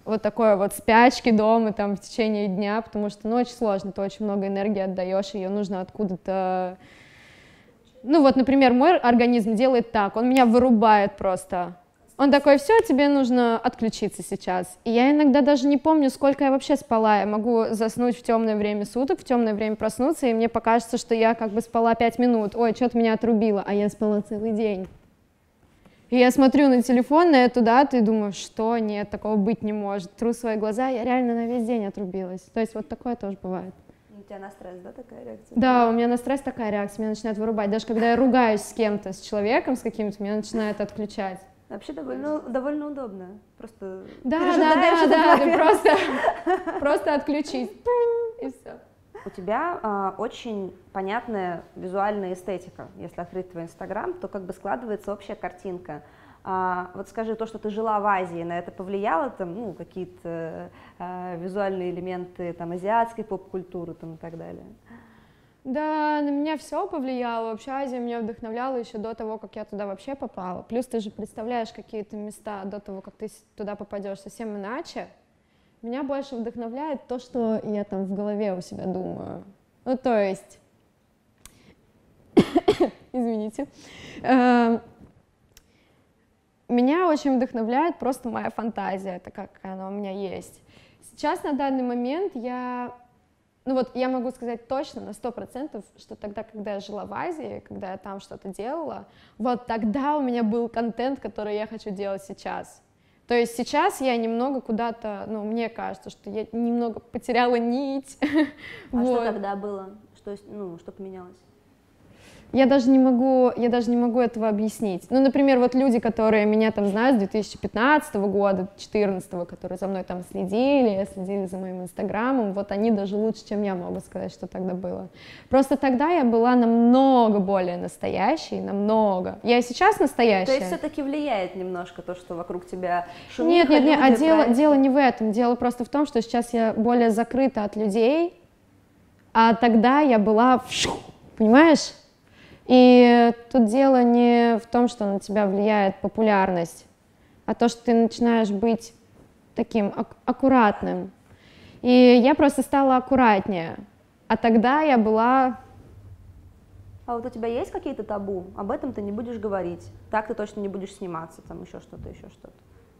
вот такое вот спячки дома там в течение дня, потому что, ну, очень сложно, ты очень много энергии отдаешь, ее нужно откуда-то... Ну, вот, например, мой организм делает так, он меня вырубает просто. Он такой, все, тебе нужно отключиться сейчас. И я иногда даже не помню, сколько я вообще спала. Я могу заснуть в темное время суток, в темное время проснуться, и мне покажется, что я как бы спала пять минут. Ой, что-то меня отрубило, а я спала целый день. И я смотрю на телефон, на эту дату и думаю, что нет, такого быть не может. Тру свои глаза, я реально на весь день отрубилась. То есть вот такое тоже бывает. У тебя на стресс, да, такая реакция? Да, у меня на стресс такая реакция, меня начинает вырубать. Даже когда я ругаюсь с кем-то, с человеком, с каким-то, меня начинает отключать. Вообще довольно, довольно удобно. Просто Да, да, да, да, просто, просто отключить. И все. У тебя а, очень понятная визуальная эстетика. Если открыть твой инстаграм, то как бы складывается общая картинка. А, вот скажи, то, что ты жила в Азии, на это повлияло там, ну, какие-то а, визуальные элементы там азиатской поп-культуры там и так далее? Да, на меня все повлияло. Вообще Азия меня вдохновляла еще до того, как я туда вообще попала. Плюс ты же представляешь какие-то места до того, как ты туда попадешь совсем иначе. Меня больше вдохновляет то, что я там в голове у себя думаю. Ну, то есть, извините, Эм, меня очень вдохновляет просто моя фантазия, это как она у меня есть. Сейчас на данный момент я ну вот я могу сказать точно на сто процентов, что тогда, когда я жила в Азии, когда я там что-то делала, вот тогда у меня был контент, который я хочу делать сейчас. То есть сейчас я немного куда-то, ну, мне кажется, что я немного потеряла нить. А что Вот. тогда было? Что, ну, что поменялось? Я даже не могу, я даже не могу этого объяснить. Ну, например, вот люди, которые меня там знают с 2015 года, 2014, которые за мной там следили, следили за моим инстаграмом, вот они даже лучше, чем я могу сказать, что тогда было. Просто тогда я была намного более настоящей, намного. Я и сейчас настоящая. То есть все-таки влияет немножко то, что вокруг тебя шумиха, Нет, нет, нет, а дело, проекты? дело не в этом. Дело просто в том, что сейчас я более закрыта от людей, а тогда я была, понимаешь? И тут дело не в том, что на тебя влияет популярность, а то, что ты начинаешь быть таким ак- аккуратным. И я просто стала аккуратнее. А тогда я была А вот у тебя есть какие-то табу? Об этом ты не будешь говорить. Так ты точно не будешь сниматься, там еще что-то, еще что-то.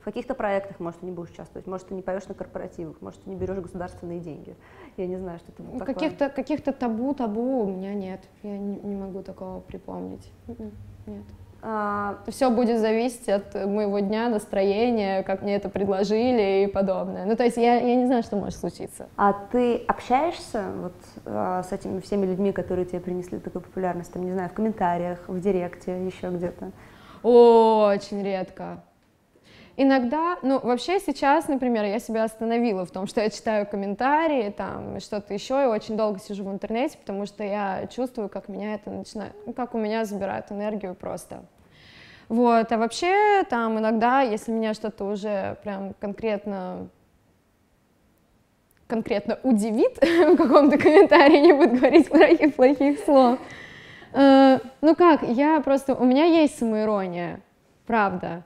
В каких-то проектах, может, ты не будешь участвовать, может, ты не поешь на корпоративах, может, ты не берешь государственные деньги. Я не знаю, что это такое. каких-то каких-то табу табу у меня нет. Я не, не могу такого припомнить. М-м, Нет. А, Все будет зависеть от моего дня, настроения, как мне это предложили и подобное. Ну, то есть я, я не знаю, что может случиться. а ты общаешься вот а, с этими всеми людьми, которые тебе принесли такую популярность, там, не знаю, в комментариях, в директе, еще где-то? Очень редко. Иногда, ну, вообще сейчас, например, я себя остановила в том, что я читаю комментарии, там, что-то еще, и очень долго сижу в интернете, потому что я чувствую, как меня это начинает, как у меня забирает энергию просто. Вот, а вообще, там, иногда, если меня что-то уже прям конкретно конкретно удивит в каком-то комментарии, не буду говорить плохих, плохих слов. Э, Ну как, я просто, у меня есть самоирония, правда.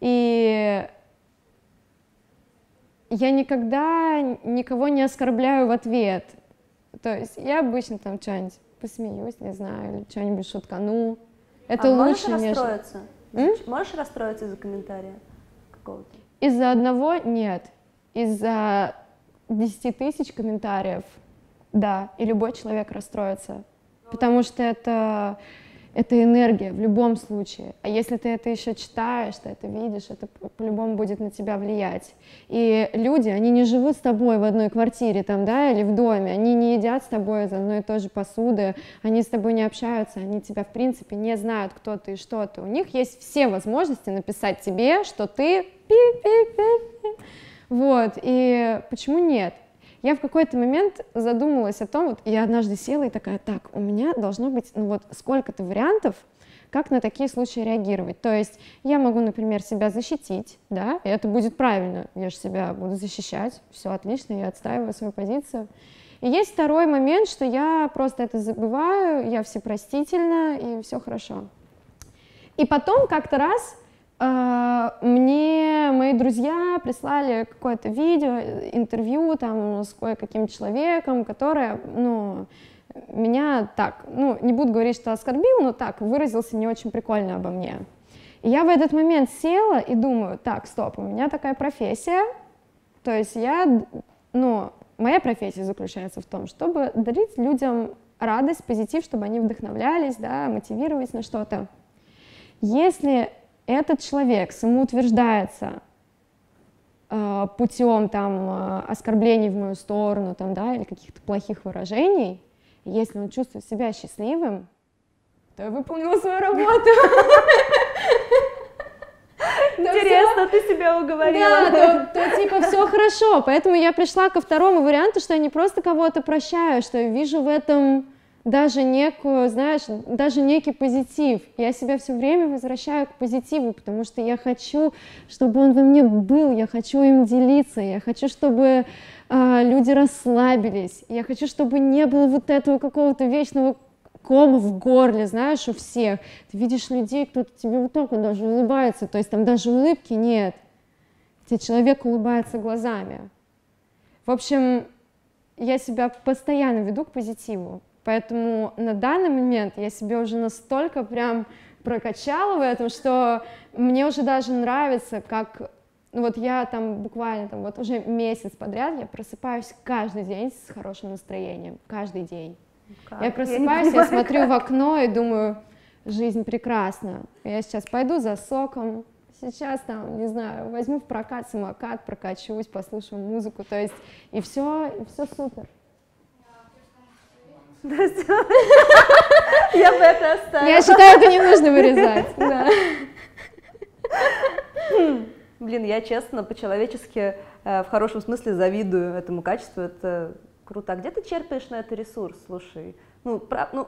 И я никогда никого не оскорбляю в ответ. То есть я обычно там что-нибудь посмеюсь, не знаю, или что-нибудь шуткану. Это а можешь лучше, нежели... расстроиться? М? Можешь расстроиться из-за комментария какого-то? Из-за одного нет. Из-за 10 тысяч комментариев, да, и любой человек расстроится. Потому что это это энергия в любом случае. А если ты это еще читаешь, ты это видишь, это по-любому будет на тебя влиять. И люди, они не живут с тобой в одной квартире там, да, или в доме, они не едят с тобой из одной и той же посуды, они с тобой не общаются, они тебя, в принципе, не знают, кто ты и что ты. У них есть все возможности написать тебе, что ты. Вот, и почему нет? Я в какой-то момент задумалась о том, вот я однажды села и такая, так, у меня должно быть, ну вот сколько-то вариантов, как на такие случаи реагировать. То есть я могу, например, себя защитить, да, и это будет правильно, я же себя буду защищать, все отлично, я отстаиваю свою позицию. И есть второй момент, что я просто это забываю, я всепростительна, и все хорошо. И потом как-то раз мне мои друзья прислали какое-то видео, интервью там с кое-каким человеком, которое, ну, меня так, ну, не буду говорить, что оскорбил, но так, выразился не очень прикольно обо мне. И я в этот момент села и думаю, так, стоп, у меня такая профессия, то есть я, ну, моя профессия заключается в том, чтобы дарить людям радость, позитив, чтобы они вдохновлялись, да, мотивировались на что-то. Если этот человек самоутверждается э, путем там э, оскорблений в мою сторону, там, да, или каких-то плохих выражений, если он чувствует себя счастливым, то я выполнила свою работу. Интересно, ты себя уговорила. Да, то, типа все хорошо. Поэтому я пришла ко второму варианту, что я не просто кого-то прощаю, что я вижу в этом даже некую, знаешь, даже некий позитив. Я себя все время возвращаю к позитиву, потому что я хочу, чтобы он во мне был, я хочу им делиться, я хочу, чтобы э, люди расслабились, я хочу, чтобы не было вот этого какого-то вечного кома в горле, знаешь, у всех. Ты видишь людей, кто-то тебе вот так вот даже улыбается, то есть там даже улыбки нет, где человек улыбается глазами. В общем, я себя постоянно веду к позитиву. Поэтому на данный момент я себе уже настолько прям прокачала в этом, что мне уже даже нравится, как ну вот я там буквально там вот уже месяц подряд я просыпаюсь каждый день с хорошим настроением, каждый день. Как? Я просыпаюсь, я, я смотрю в окно и думаю, жизнь прекрасна. Я сейчас пойду за соком, сейчас там, не знаю, возьму в прокат самокат, прокачусь, послушаю музыку, то есть и все, и все супер. Я бы это оставила. Я считаю, это не нужно вырезать. Блин, я честно, по-человечески, э, в хорошем смысле завидую этому качеству. Это круто. А где ты черпаешь на это ресурс? Слушай, ну, про, ну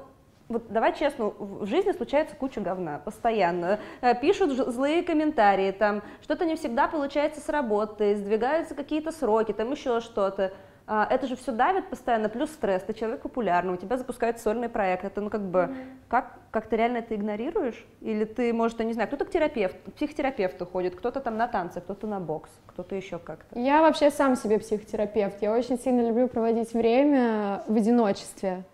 вот давай честно, в жизни случается куча говна, постоянно. Э, пишут злые комментарии, там что-то не всегда получается с работы, сдвигаются какие-то сроки, там еще что-то. А, это же все давит постоянно, плюс стресс, ты человек популярный, у тебя запускается сольный проект, это ну как бы, mm-hmm. как, как ты реально это игнорируешь? Или ты, может, я не знаю, кто-то к терапевту, психотерапевту ходит, кто-то там на танцы, кто-то на бокс, кто-то еще как-то? Я вообще сам себе психотерапевт, я очень сильно люблю проводить время в одиночестве.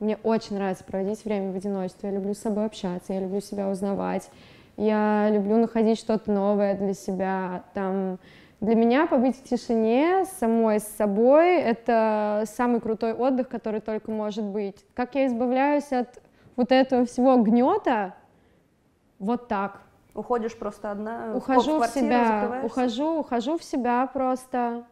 Мне очень нравится проводить время в одиночестве, я люблю с собой общаться, я люблю себя узнавать, я люблю находить что-то новое для себя, там, для меня побыть в тишине самой с собой — это самый крутой отдых, который только может быть. Как я избавляюсь от вот этого всего гнета? Вот так. Уходишь просто одна? Ухожу в, в себя, ухожу, ухожу в себя просто,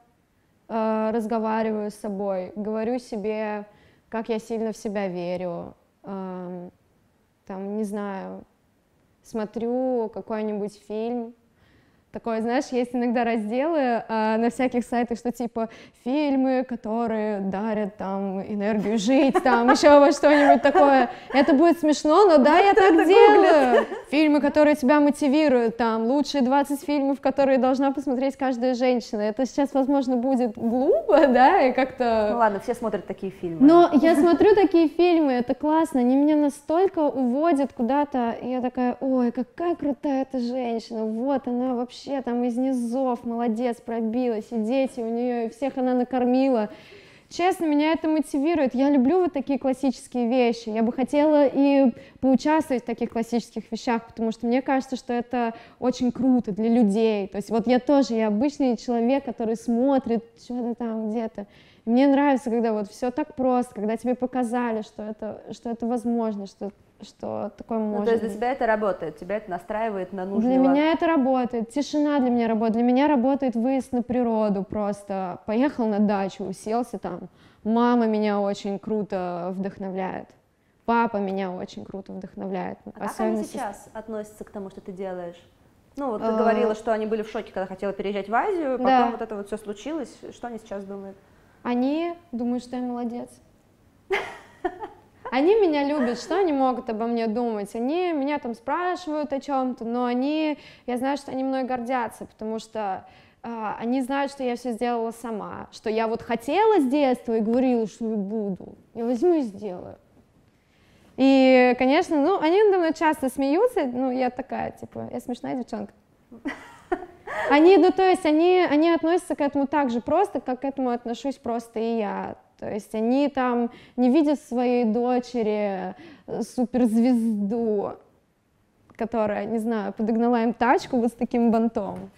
э, разговариваю с собой, говорю себе, как я сильно в себя верю, э, там, не знаю, смотрю какой-нибудь фильм, Такое, знаешь, есть иногда разделы э, на всяких сайтах, что типа фильмы, которые дарят там энергию жить, там еще во что-нибудь такое. Это будет смешно, но да, я так делаю. Фильмы, которые тебя мотивируют, там лучшие 20 фильмов, которые должна посмотреть каждая женщина. Это сейчас, возможно, будет глупо, да, и как-то... Ну ладно, все смотрят такие фильмы. Но я смотрю такие фильмы, это классно, они меня настолько уводят куда-то, я такая, ой, какая крутая эта женщина, вот она вообще вообще там из низов, молодец, пробилась, и дети у нее, и всех она накормила. честно, меня это мотивирует. Я люблю вот такие классические вещи. Я бы хотела и поучаствовать в таких классических вещах, потому что мне кажется, что это очень круто для людей. То есть вот я тоже, я обычный человек, который смотрит что-то там где-то. Мне нравится, когда вот все так просто, когда тебе показали, что это, что это возможно, что что такое может ну, то есть для тебя это работает, тебя это настраивает на нужного... Для меня это работает, тишина для меня работает, для меня работает выезд на природу просто. Поехал на дачу, уселся там, мама меня очень круто вдохновляет, папа меня очень круто вдохновляет. А как они сейчас относятся к тому, что ты делаешь? Ну, вот ты а... говорила, что они были в шоке, когда хотела переезжать в Азию, потом да. вот это вот все случилось. Что они сейчас думают? Они думают, что я молодец. Они меня любят, что они могут обо мне думать? Они меня там спрашивают о чем-то, но они, я знаю, что они мной гордятся, потому что э, они знают, что я все сделала сама, что я вот хотела с детства и говорила, что я буду, я возьму и сделаю. И, конечно, ну, они надо мной часто смеются, ну, я такая, типа, я смешная девчонка. Они, ну, то есть они, они относятся к этому так же просто, как к этому отношусь просто и я. То есть они там не видят своей дочери э, суперзвезду, которая, не знаю, подогнала им тачку вот с таким бантом.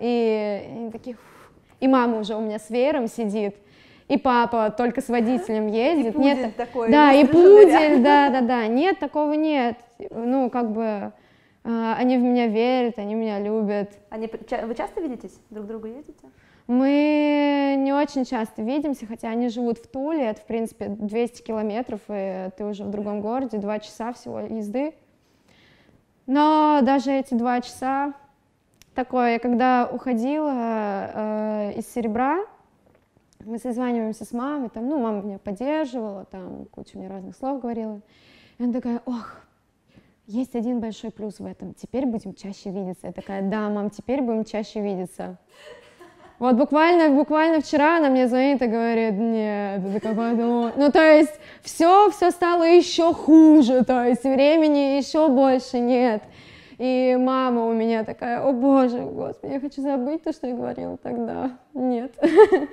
И они такие... И мама уже у меня с веером сидит, и папа только с водителем ездит. И нет, такой. Да, и пудель, да, да, да. Нет, такого нет. Ну, как бы а, они в меня верят, они меня любят. Они, вы часто видитесь? Друг другу ездите? Мы не очень часто видимся, хотя они живут в Туле, это, в принципе, 200 километров, и ты уже в другом городе, два часа всего езды. Но даже эти два часа, такое, когда уходила э, из Серебра, мы созваниваемся с мамой, там, ну, мама меня поддерживала, там, кучу мне разных слов говорила. И она такая, ох, есть один большой плюс в этом, теперь будем чаще видеться. Я такая, да, мам, теперь будем чаще видеться. Вот буквально, буквально вчера она мне звонит и говорит, нет, это какой ну, ну, то есть все, все стало еще хуже, то есть времени еще больше нет. И мама у меня такая, о боже, господи, я хочу забыть то, что я говорила тогда. Нет.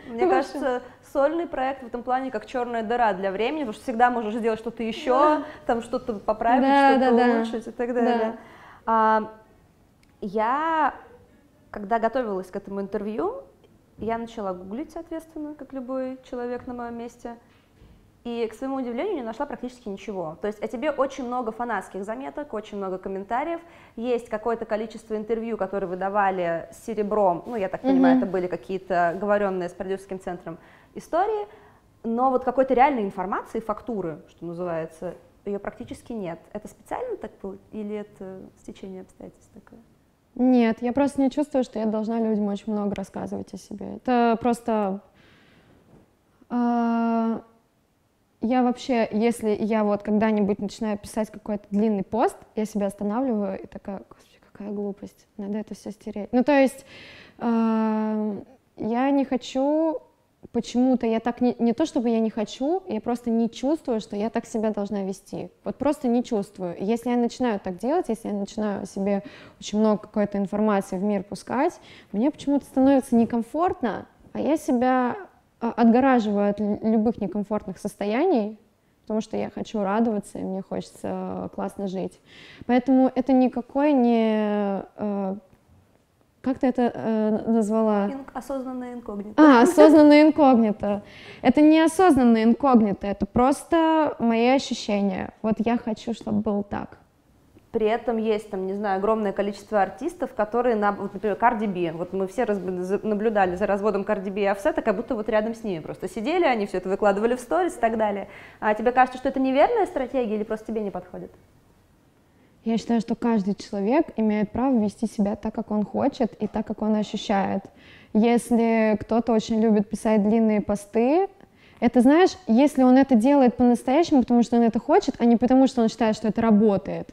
Мне кажется, сольный проект в этом плане как черная дыра для времени, потому что всегда можешь сделать что-то еще, да. там что-то поправить, да, что-то да, улучшить да. и так далее. Да. А, я, когда готовилась к этому интервью, я начала гуглить, соответственно, как любой человек на моем месте. И, к своему удивлению, не нашла практически ничего. То есть о тебе очень много фанатских заметок, очень много комментариев. Есть какое-то количество интервью, которые вы давали с серебром. Ну, я так понимаю, mm-hmm. это были какие-то говоренные с продюсерским центром истории. Но вот какой-то реальной информации, фактуры, что называется, ее практически нет. Это специально так было или это стечение обстоятельств такое? Нет, я просто не чувствую, что я должна людям очень много рассказывать о себе. Это просто... Э, я вообще, если я вот когда-нибудь начинаю писать какой-то длинный пост, я себя останавливаю и такая, господи, какая глупость, надо это все стереть. Ну, то есть э, я не хочу почему-то я так не, не то чтобы я не хочу, я просто не чувствую, что я так себя должна вести. Вот просто не чувствую. Если я начинаю так делать, если я начинаю себе очень много какой-то информации в мир пускать, мне почему-то становится некомфортно, а я себя а, отгораживаю от любых некомфортных состояний, потому что я хочу радоваться, и мне хочется классно жить. Поэтому это никакой не э, как ты это э, назвала? Инк, осознанное инкогнито. А, осознанное инкогнито. Это не осознанное инкогнито, это просто мои ощущения. Вот я хочу, чтобы был так. При этом есть, там, не знаю, огромное количество артистов, которые, на, вот, например, Cardi B, вот мы все раз, наблюдали за разводом Cardi B и Offset, как будто вот рядом с ними просто сидели, они все это выкладывали в сторис и так далее. А тебе кажется, что это неверная стратегия или просто тебе не подходит? Я считаю, что каждый человек имеет право вести себя так, как он хочет и так, как он ощущает. Если кто-то очень любит писать длинные посты, это, знаешь, если он это делает по-настоящему, потому что он это хочет, а не потому, что он считает, что это работает,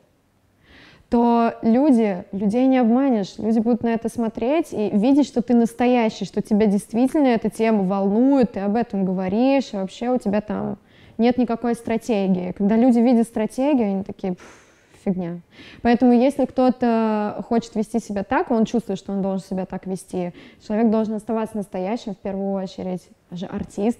то люди, людей не обманешь, люди будут на это смотреть и видеть, что ты настоящий, что тебя действительно эта тема волнует, ты об этом говоришь, и вообще у тебя там нет никакой стратегии. Когда люди видят стратегию, они такие, фигня. Поэтому если кто-то хочет вести себя так, он чувствует, что он должен себя так вести, человек должен оставаться настоящим в первую очередь, же артист,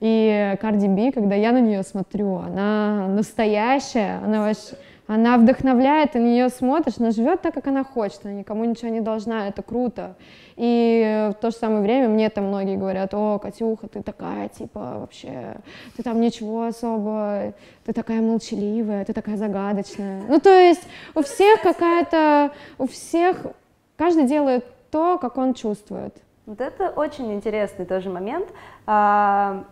И Карди Би, когда я на нее смотрю, она настоящая, она вообще она вдохновляет, ты на нее смотришь, она живет так, как она хочет, она никому ничего не должна, это круто. И в то же самое время мне там многие говорят, о, Катюха, ты такая, типа, вообще, ты там ничего особо, ты такая молчаливая, ты такая загадочная. Ну, то есть у всех какая-то, у всех, каждый делает то, как он чувствует. Вот это очень интересный тоже момент. А,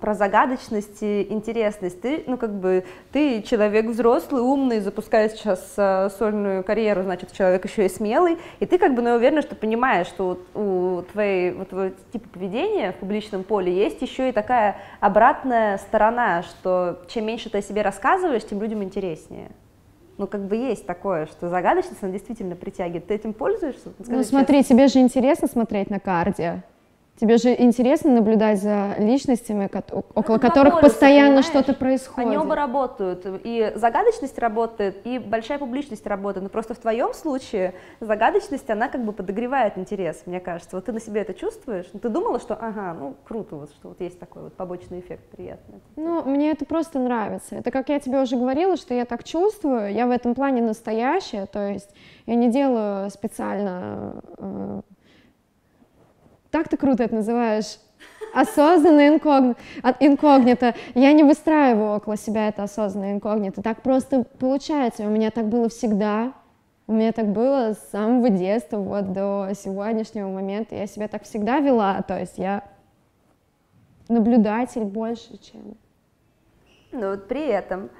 про загадочность и интересность. Ты, ну, как бы, ты человек взрослый, умный, запускаешь сейчас э, сольную карьеру, значит, человек еще и смелый, и ты, как бы, ну, уверена, что понимаешь, что у, у твоей, вот, твоего типа поведения в публичном поле есть еще и такая обратная сторона, что чем меньше ты о себе рассказываешь, тем людям интереснее. Ну, как бы есть такое, что загадочность, она действительно притягивает. Ты этим пользуешься? Скажи ну, смотри, честно. тебе же интересно смотреть на карде. Тебе же интересно наблюдать за личностями, около которых постоянно что-то происходит. Они оба работают. И загадочность работает, и большая публичность работает. Но просто в твоем случае загадочность, она как бы подогревает интерес, мне кажется. Вот ты на себе это чувствуешь? Ты думала, что ага, ну круто, вот, что вот есть такой вот побочный эффект приятный. Ну, мне это просто нравится. Это как я тебе уже говорила, что я так чувствую. Я в этом плане настоящая, то есть я не делаю специально э, так ты круто это называешь. Осознанно инкогнито. Я не выстраиваю около себя это осознанное инкогнито. Так просто получается. У меня так было всегда. У меня так было с самого детства вот до сегодняшнего момента. Я себя так всегда вела. То есть я наблюдатель больше, чем... Ну вот при этом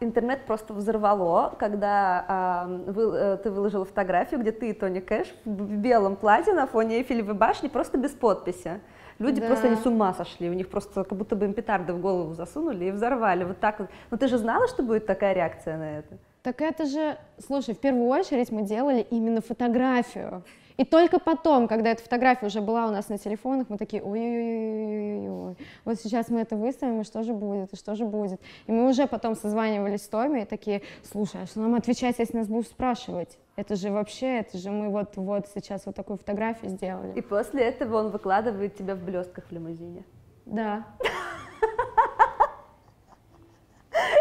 интернет просто взорвало, когда а, вы, а, ты выложила фотографию, где ты и Тони Кэш в белом платье на фоне Эйфелевой башни, просто без подписи. Люди да. просто не с ума сошли, у них просто как будто бы им петарды в голову засунули и взорвали. Вот так вот. Но ты же знала, что будет такая реакция на это? Так это же, слушай, в первую очередь мы делали именно фотографию. И только потом, когда эта фотография уже была у нас на телефонах, мы такие, ой-ой-ой, вот сейчас мы это выставим, и что же будет, и что же будет. И мы уже потом созванивались с Томи и такие, слушай, а что нам отвечать, если нас будут спрашивать? Это же вообще, это же мы вот, вот сейчас вот такую фотографию сделали. И после этого он выкладывает тебя в блестках в лимузине. Да.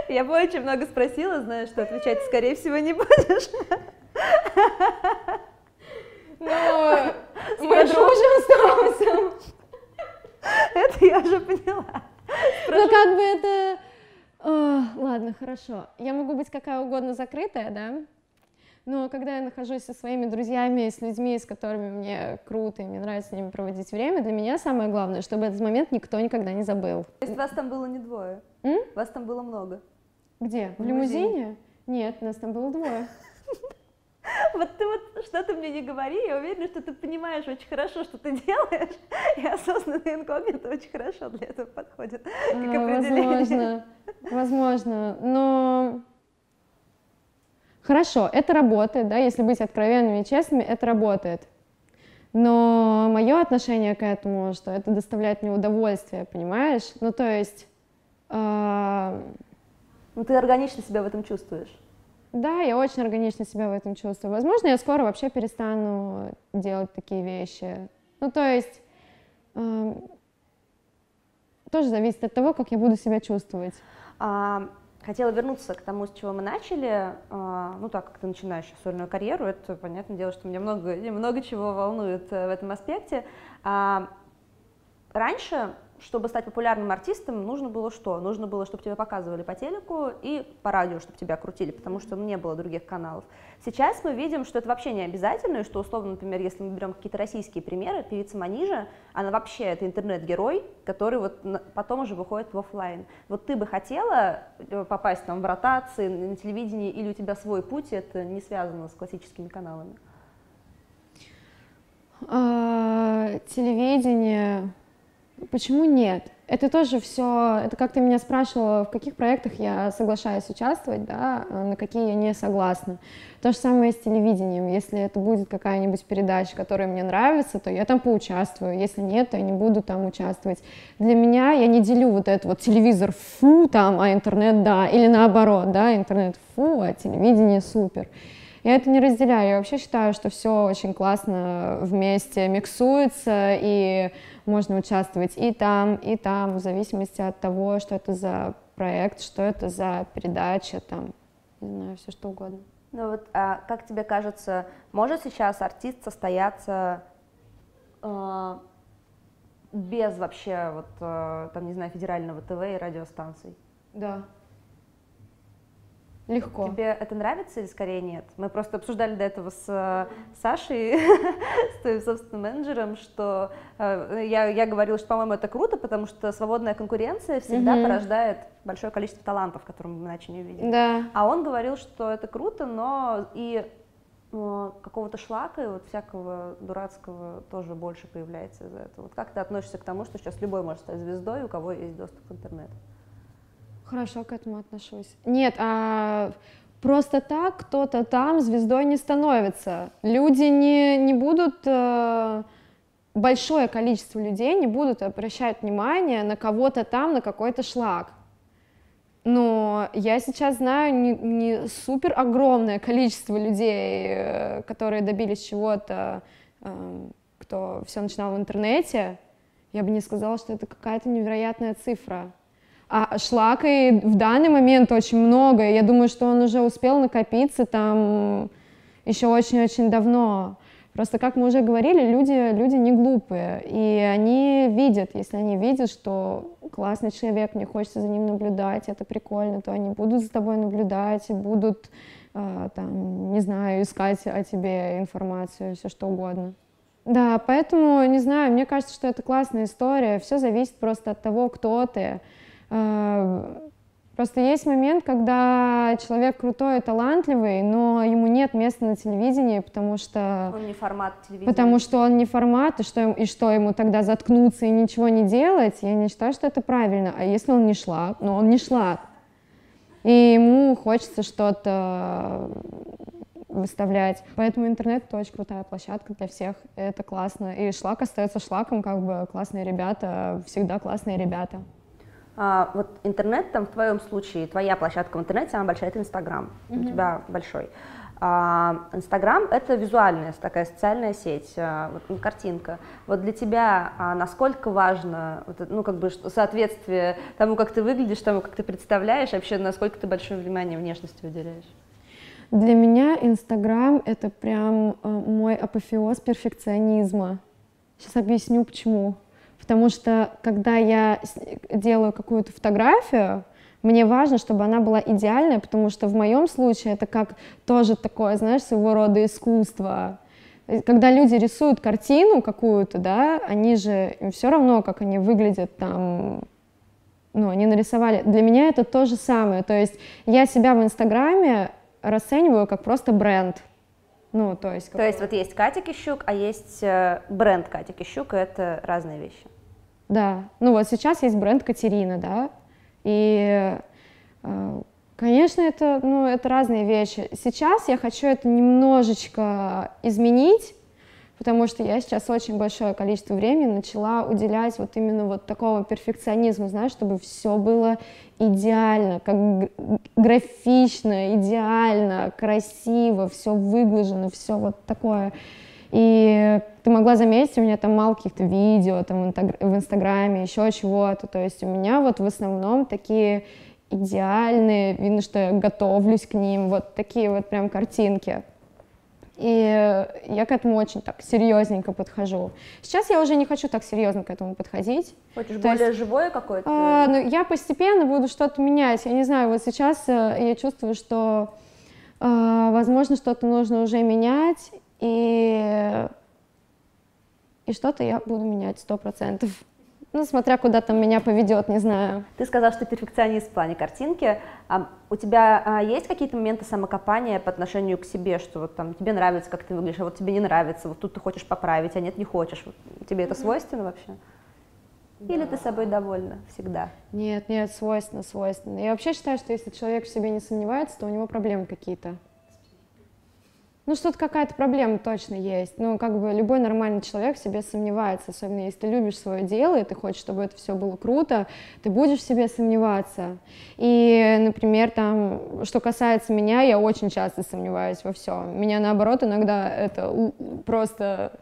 Я бы очень много спросила, знаю, что отвечать, скорее всего, не будешь. Но мы дружим с Томасом. Это я уже поняла. Ну как бы это... Ладно, хорошо. Я могу быть какая угодно закрытая, да? Но когда я нахожусь со своими друзьями, с людьми, с которыми мне круто, и мне нравится с ними проводить время, для меня самое главное, чтобы этот момент никто никогда не забыл. То есть вас там было не двое? М? Вас там было много? Где? В, в лимузине? лимузине? Нет, нас там было двое. Вот ты вот что ты мне не говори, я уверена, что ты понимаешь очень хорошо, что ты делаешь, и осознанный инкогнито очень хорошо для этого подходит, как а, Возможно, возможно, но... Хорошо, это работает, да, если быть откровенными и честными, это работает. Но мое отношение к этому, что это доставляет мне удовольствие, понимаешь? Ну, то есть... Э... Ну, ты органично себя в этом чувствуешь. Да, я очень органично себя в этом чувствую. Возможно, я скоро вообще перестану делать такие вещи. Ну, то есть э, тоже зависит от того, как я буду себя чувствовать. А, хотела вернуться к тому, с чего мы начали. А, ну, так как ты начинаешь сольную карьеру, это понятное дело, что меня много, много чего волнует э, в этом аспекте. А, раньше чтобы стать популярным артистом, нужно было что? Нужно было, чтобы тебя показывали по телеку и по радио, чтобы тебя крутили, потому что не было других каналов. Сейчас мы видим, что это вообще не обязательно, и что, условно, например, если мы берем какие-то российские примеры, певица Манижа, она вообще это интернет-герой, который вот потом уже выходит в офлайн. Вот ты бы хотела э, попасть там в ротации, на телевидении, или у тебя свой путь, это не связано с классическими каналами? А, телевидение Почему нет? Это тоже все, это как ты меня спрашивала, в каких проектах я соглашаюсь участвовать, да, а на какие я не согласна. То же самое с телевидением. Если это будет какая-нибудь передача, которая мне нравится, то я там поучаствую. Если нет, то я не буду там участвовать. Для меня я не делю вот это вот телевизор фу там, а интернет да, или наоборот, да, интернет фу, а телевидение супер. Я это не разделяю. Я вообще считаю, что все очень классно вместе миксуется, и можно участвовать и там, и там, в зависимости от того, что это за проект, что это за передача, там, не знаю, все что угодно. Ну вот, а как тебе кажется, может сейчас артист состояться э, без вообще вот э, там не знаю федерального ТВ и радиостанций? Да. Легко. Тебе это нравится или скорее нет? Мы просто обсуждали до этого с э, Сашей, с твоим собственным менеджером, что э, я, я говорила, что, по-моему, это круто, потому что свободная конкуренция всегда mm-hmm. порождает большое количество талантов, которые мы иначе не увидим. Да. А он говорил, что это круто, но и э, какого-то шлака и вот всякого дурацкого тоже больше появляется из-за этого. Вот как ты относишься к тому, что сейчас любой может стать звездой, у кого есть доступ к интернету? Хорошо к этому отношусь. Нет, а просто так кто-то там звездой не становится. Люди не, не будут, э, большое количество людей не будут обращать внимание на кого-то там, на какой-то шлак. Но я сейчас знаю не, не супер огромное количество людей, э, которые добились чего-то, э, кто все начинал в интернете. Я бы не сказала, что это какая-то невероятная цифра. А шлака и в данный момент очень много. Я думаю, что он уже успел накопиться там еще очень-очень давно. Просто, как мы уже говорили, люди, люди не глупые, и они видят, если они видят, что классный человек, мне хочется за ним наблюдать, это прикольно, то они будут за тобой наблюдать, будут, э, там, не знаю, искать о тебе информацию, все что угодно. Да, поэтому, не знаю, мне кажется, что это классная история, все зависит просто от того, кто ты, просто есть момент, когда человек крутой и талантливый, но ему нет места на телевидении, потому что... Он не формат телевидения. Потому что он не формат, и что, и что ему тогда заткнуться и ничего не делать, я не считаю, что это правильно. А если он не шлак? Но он не шлак. И ему хочется что-то выставлять. Поэтому интернет это очень крутая площадка для всех. Это классно. И шлак остается шлаком, как бы классные ребята, всегда классные ребята. А, вот интернет, там в твоем случае, твоя площадка в интернете самая большая, это Инстаграм, mm-hmm. у тебя большой. А, Инстаграм это визуальная такая социальная сеть, а, вот, картинка. Вот для тебя а, насколько важно, ну как бы соответствие тому, как ты выглядишь, тому, как ты представляешь, вообще насколько ты большое внимание внешности уделяешь? Для меня Инстаграм это прям мой апофеоз перфекционизма. Сейчас объясню почему. Потому что когда я делаю какую-то фотографию, мне важно, чтобы она была идеальная, потому что в моем случае это как тоже такое, знаешь, своего рода искусство. Когда люди рисуют картину какую-то, да, они же, им все равно, как они выглядят там, ну, они нарисовали. Для меня это то же самое. То есть я себя в Инстаграме расцениваю как просто бренд. Ну, то есть... То есть вот есть Катя Кищук, а есть э, бренд Катя Кищук, и это разные вещи. Да, ну вот сейчас есть бренд Катерина, да, и, э, конечно, это, ну, это разные вещи. Сейчас я хочу это немножечко изменить, потому что я сейчас очень большое количество времени начала уделять вот именно вот такого перфекционизму, знаешь, чтобы все было идеально, как графично, идеально, красиво, все выглажено, все вот такое. И ты могла заметить, у меня там мало каких-то видео там в Инстаграме, еще чего-то. То есть у меня вот в основном такие идеальные, видно, что я готовлюсь к ним, вот такие вот прям картинки. И я к этому очень так серьезненько подхожу. Сейчас я уже не хочу так серьезно к этому подходить. Хочешь То более есть, живое какое-то? А, ну, я постепенно буду что-то менять. Я не знаю, вот сейчас э, я чувствую, что, а, возможно, что-то нужно уже менять, и, и что-то я буду менять сто процентов. Ну, смотря куда там меня поведет, не знаю. Ты сказал, что ты перфекционист в плане картинки. А у тебя а, есть какие-то моменты самокопания по отношению к себе, что вот там тебе нравится, как ты выглядишь, а вот тебе не нравится, вот тут ты хочешь поправить, а нет, не хочешь. Тебе это свойственно вообще? Да. Или ты собой довольна всегда? Нет, нет, свойственно, свойственно. Я вообще считаю, что если человек в себе не сомневается, то у него проблемы какие-то. Ну, что-то какая-то проблема точно есть. Ну, как бы любой нормальный человек в себе сомневается, особенно если ты любишь свое дело, и ты хочешь, чтобы это все было круто, ты будешь в себе сомневаться. И, например, там, что касается меня, я очень часто сомневаюсь во всем. Меня, наоборот, иногда это просто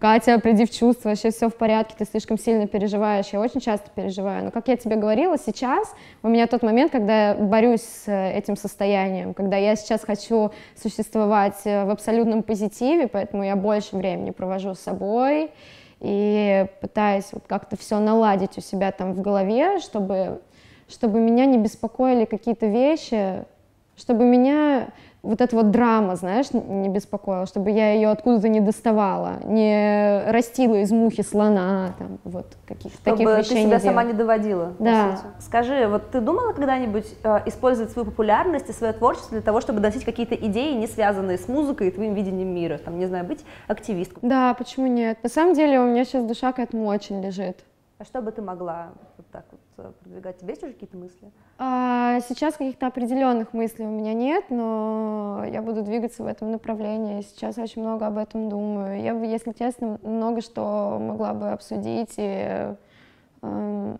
Катя, приди в чувство, вообще все в порядке, ты слишком сильно переживаешь. Я очень часто переживаю. Но, как я тебе говорила, сейчас у меня тот момент, когда я борюсь с этим состоянием, когда я сейчас хочу существовать э, в абсолютном позитиве, поэтому я больше времени провожу с собой и пытаюсь вот как-то все наладить у себя там в голове, чтобы, чтобы меня не беспокоили какие-то вещи, чтобы меня вот эта вот драма, знаешь, не беспокоила, чтобы я ее откуда-то не доставала, не растила из мухи слона, там, вот каких-то таких вещей ты себя не сама не доводила. Да. Скажи, вот ты думала когда-нибудь э, использовать свою популярность и свое творчество для того, чтобы доносить какие-то идеи, не связанные с музыкой и твоим видением мира? Там, не знаю, быть активисткой. Да, почему нет? На самом деле у меня сейчас душа к этому очень лежит. А что бы ты могла вот так вот э, продвигать? У тебя есть уже какие-то мысли? А, сейчас каких-то определенных мыслей у меня нет, но я буду двигаться в этом направлении. Сейчас очень много об этом думаю. Я бы, если честно, много что могла бы обсудить. И, эм,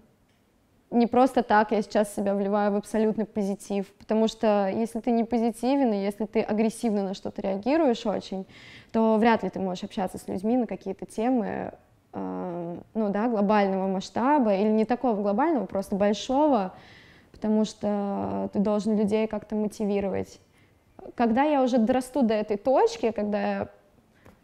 не просто так я сейчас себя вливаю в абсолютный позитив, потому что если ты не позитивен, и если ты агрессивно на что-то реагируешь очень, то вряд ли ты можешь общаться с людьми на какие-то темы, э, ну да, глобального масштаба, или не такого глобального, просто большого, потому что ты должен людей как-то мотивировать. Когда я уже дорасту до этой точки, когда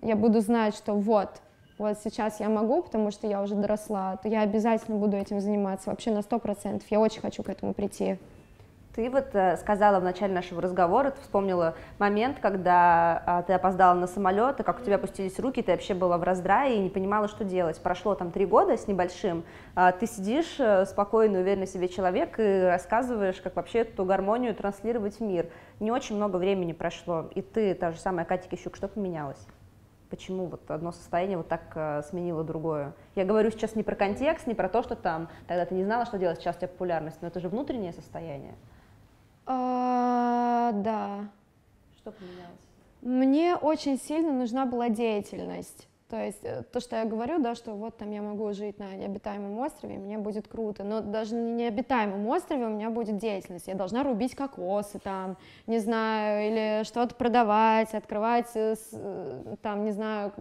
я, буду знать, что вот, вот сейчас я могу, потому что я уже доросла, то я обязательно буду этим заниматься, вообще на сто процентов. Я очень хочу к этому прийти. Ты вот э, сказала в начале нашего разговора, ты вспомнила момент, когда а, ты опоздала на самолет, и как у тебя опустились руки, ты вообще была в раздрае и не понимала, что делать. Прошло там три года с небольшим, а, ты сидишь э, спокойный, уверенный в себе человек и рассказываешь, как вообще эту гармонию транслировать в мир. Не очень много времени прошло, и ты, та же самая Катя Кищук, что поменялось? Почему вот одно состояние вот так э, сменило другое? Я говорю сейчас не про контекст, не про то, что там тогда ты не знала, что делать, сейчас у тебя популярность, но это же внутреннее состояние. А, да. Что поменялось? Мне очень сильно нужна была деятельность. То есть э, то, что я говорю, да, что вот там я могу жить на необитаемом острове, мне будет круто, но даже на необитаемом острове у меня будет деятельность. Я должна рубить кокосы там, не знаю, или что-то продавать, открывать э, э, там, не знаю,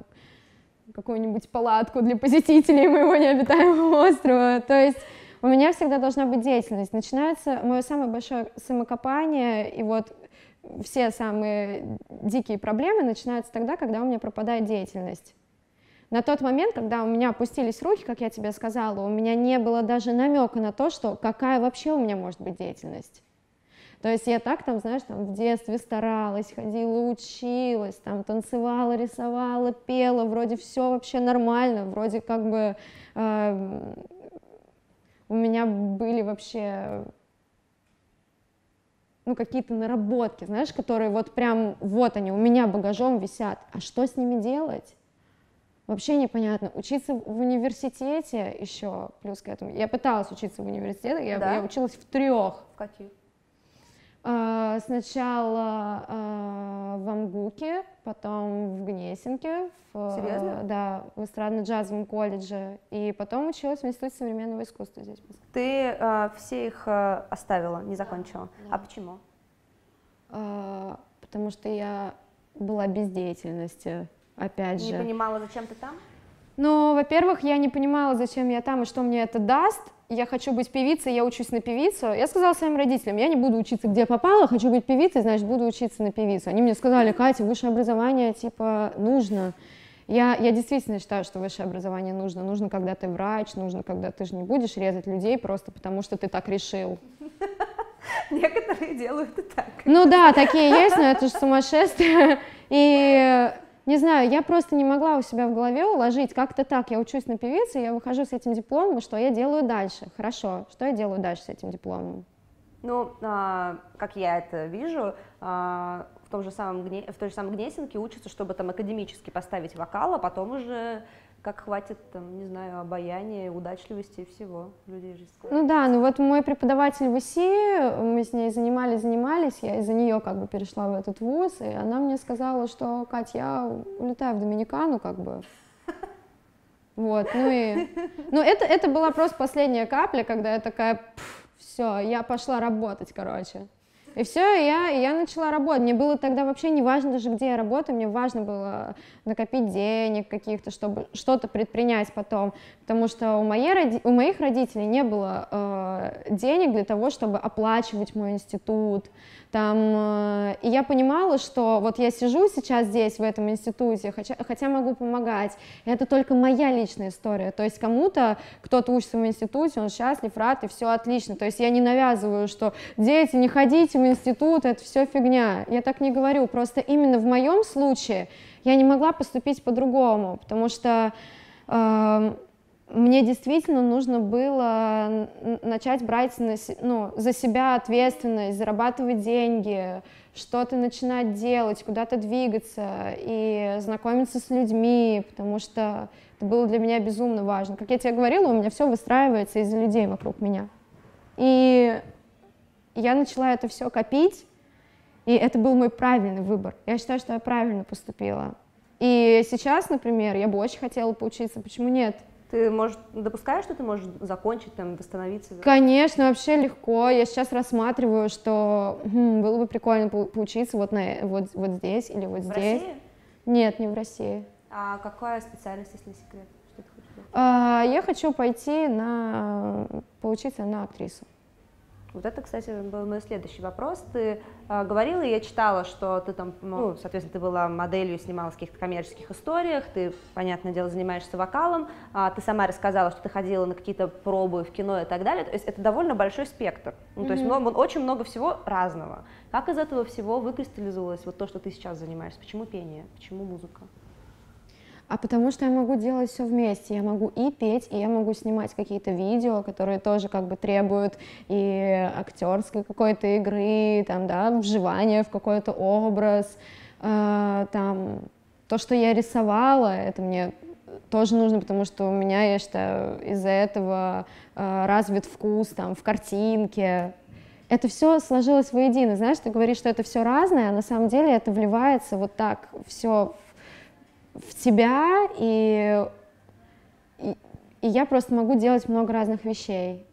какую-нибудь палатку для посетителей моего необитаемого острова. То есть у меня всегда должна быть деятельность. Начинается мое самое большое самокопание, и вот все самые дикие проблемы начинаются тогда, когда у меня пропадает деятельность. На тот момент, когда у меня опустились руки, как я тебе сказала, у меня не было даже намека на то, что какая вообще у меня может быть деятельность. То есть я так там, знаешь, там в детстве старалась, ходила, училась, там танцевала, рисовала, пела, вроде все вообще нормально, вроде как бы э, у меня были вообще ну, какие-то наработки, знаешь, которые вот прям, вот они, у меня багажом висят. А что с ними делать? Вообще непонятно. Учиться в университете еще, плюс к этому. Я пыталась учиться в университете, я, Да? я училась в трех. В каких? А, Сначала а, в Амгуке, потом в Гнесинке, в, Серьезно? да, в эстрадно-джазовом колледже, и потом училась в Институте современного искусства здесь. Ты э, все их э, оставила, не закончила. да. А почему? А, Потому что я была без деятельности, опять Не же. понимала, зачем ты там? Ну, во-первых, я не понимала, зачем я там и что мне это даст. Я хочу быть певицей, я учусь на певицу. Я сказала своим родителям, я не буду учиться где попало, хочу быть певицей, значит, буду учиться на певицу. Они мне сказали, Катя, высшее образование, типа, нужно. Я, я действительно считаю, что высшее образование нужно. Нужно, когда ты врач, нужно, когда ты же не будешь резать людей просто потому, что ты так решил. Некоторые делают и так. Ну да, такие есть, но это же сумасшествие. И не знаю, я просто не могла у себя в голове уложить как-то так. Я учусь на певице, я выхожу с этим дипломом, что я делаю дальше? Хорошо, что я делаю дальше с этим дипломом? Ну, а, как я это вижу, а, в том же самом, в той же самой Гнесинке учатся, чтобы там академически поставить вокал, а потом уже как хватит, там, не знаю, обаяния, удачливости и всего. Людей же ну да, ну вот мой преподаватель в ИСИ, мы с ней занимались, занимались, я из-за нее как бы перешла в этот вуз, и она мне сказала, что, Кать, я улетаю в Доминикану, как бы, вот, ну и, ну это, это была просто последняя капля, когда я такая, все, я пошла работать, короче. И все, я, я начала работать. Мне было тогда вообще не важно даже, где я работаю, мне важно было накопить денег каких-то, чтобы что-то предпринять потом. Потому что у, моей у моих родителей не было э, денег для того, чтобы оплачивать мой институт, там, э, и я понимала, что вот я сижу сейчас здесь, в этом институте, хотя, хотя могу помогать. Это только моя личная история. То есть кому-то, кто-то учится в институте, он счастлив, рад, и все отлично. То есть я не навязываю, что дети, не ходите в институт, это все фигня. Я так не говорю. Просто именно в моем случае я не могла поступить по-другому, потому что э, мне действительно нужно было начать брать на, ну, за себя ответственность, зарабатывать деньги, что-то начинать делать, куда-то двигаться и знакомиться с людьми, потому что это было для меня безумно важно. Как я тебе говорила, у меня все выстраивается из-за людей вокруг меня. И я начала это все копить, и это был мой правильный выбор. Я считаю, что я правильно поступила. И сейчас, например, я бы очень хотела поучиться. Почему нет? Ты можешь, допускаешь, что ты можешь закончить, там, восстановиться? Конечно, вообще легко. Я сейчас рассматриваю, что хм, было бы прикольно поучиться вот, на, вот, вот здесь или вот в здесь. России? Нет, не в России. А какая специальность, если не секрет? Что ты хочешь А, я хочу пойти на поучиться на актрису. Вот это, кстати, был мой следующий вопрос. Ты э, говорила, я читала, что ты там, ну, соответственно, ты была моделью, снималась в каких-то коммерческих историях, ты, понятное дело, занимаешься вокалом, а ты сама рассказала, что ты ходила на какие-то пробы в кино и так далее. То есть это довольно большой спектр. Ну, mm-hmm. то есть много, очень много всего разного. Как из этого всего выкристаллизовалось вот то, что ты сейчас занимаешься? Почему пение? Почему музыка? А потому что я могу делать все вместе. Я могу и петь, и я могу снимать какие-то видео, которые тоже как бы требуют и актерской какой-то игры, там, да, вживания в какой-то образ, э, там, то, что я рисовала, это мне тоже нужно, потому что у меня, я считаю, из-за этого э, развит вкус там в картинке. Это все сложилось воедино. Знаешь, ты говоришь, что это все разное, а на самом деле это вливается вот так все в тебя, и, и, и я просто могу делать много разных вещей.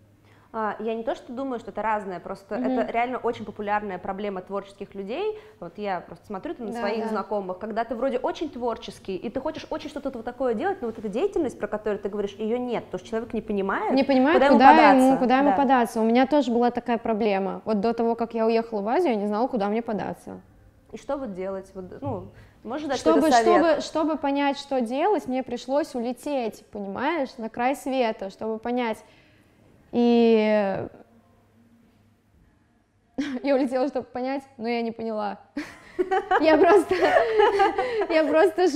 А, я не то, что думаю, что это разное, просто mm-hmm. это реально очень популярная проблема творческих людей. Вот я просто смотрю на да, своих да. знакомых, когда ты вроде очень творческий, и ты хочешь очень что-то вот такое делать, но вот эта деятельность, про которую ты говоришь, ее нет, потому что человек не понимает, не понимает куда, куда ему податься. Ему, куда да. ему податься. У меня тоже была такая проблема. Вот до того, как я уехала в Азию, я не знала, куда мне податься. И что вот делать? Вот, ну, Можешь дать чтобы, чтобы, чтобы понять, что делать, мне пришлось улететь, понимаешь, на край света, чтобы понять. И я улетела, чтобы понять, но я не поняла. Я просто, я просто,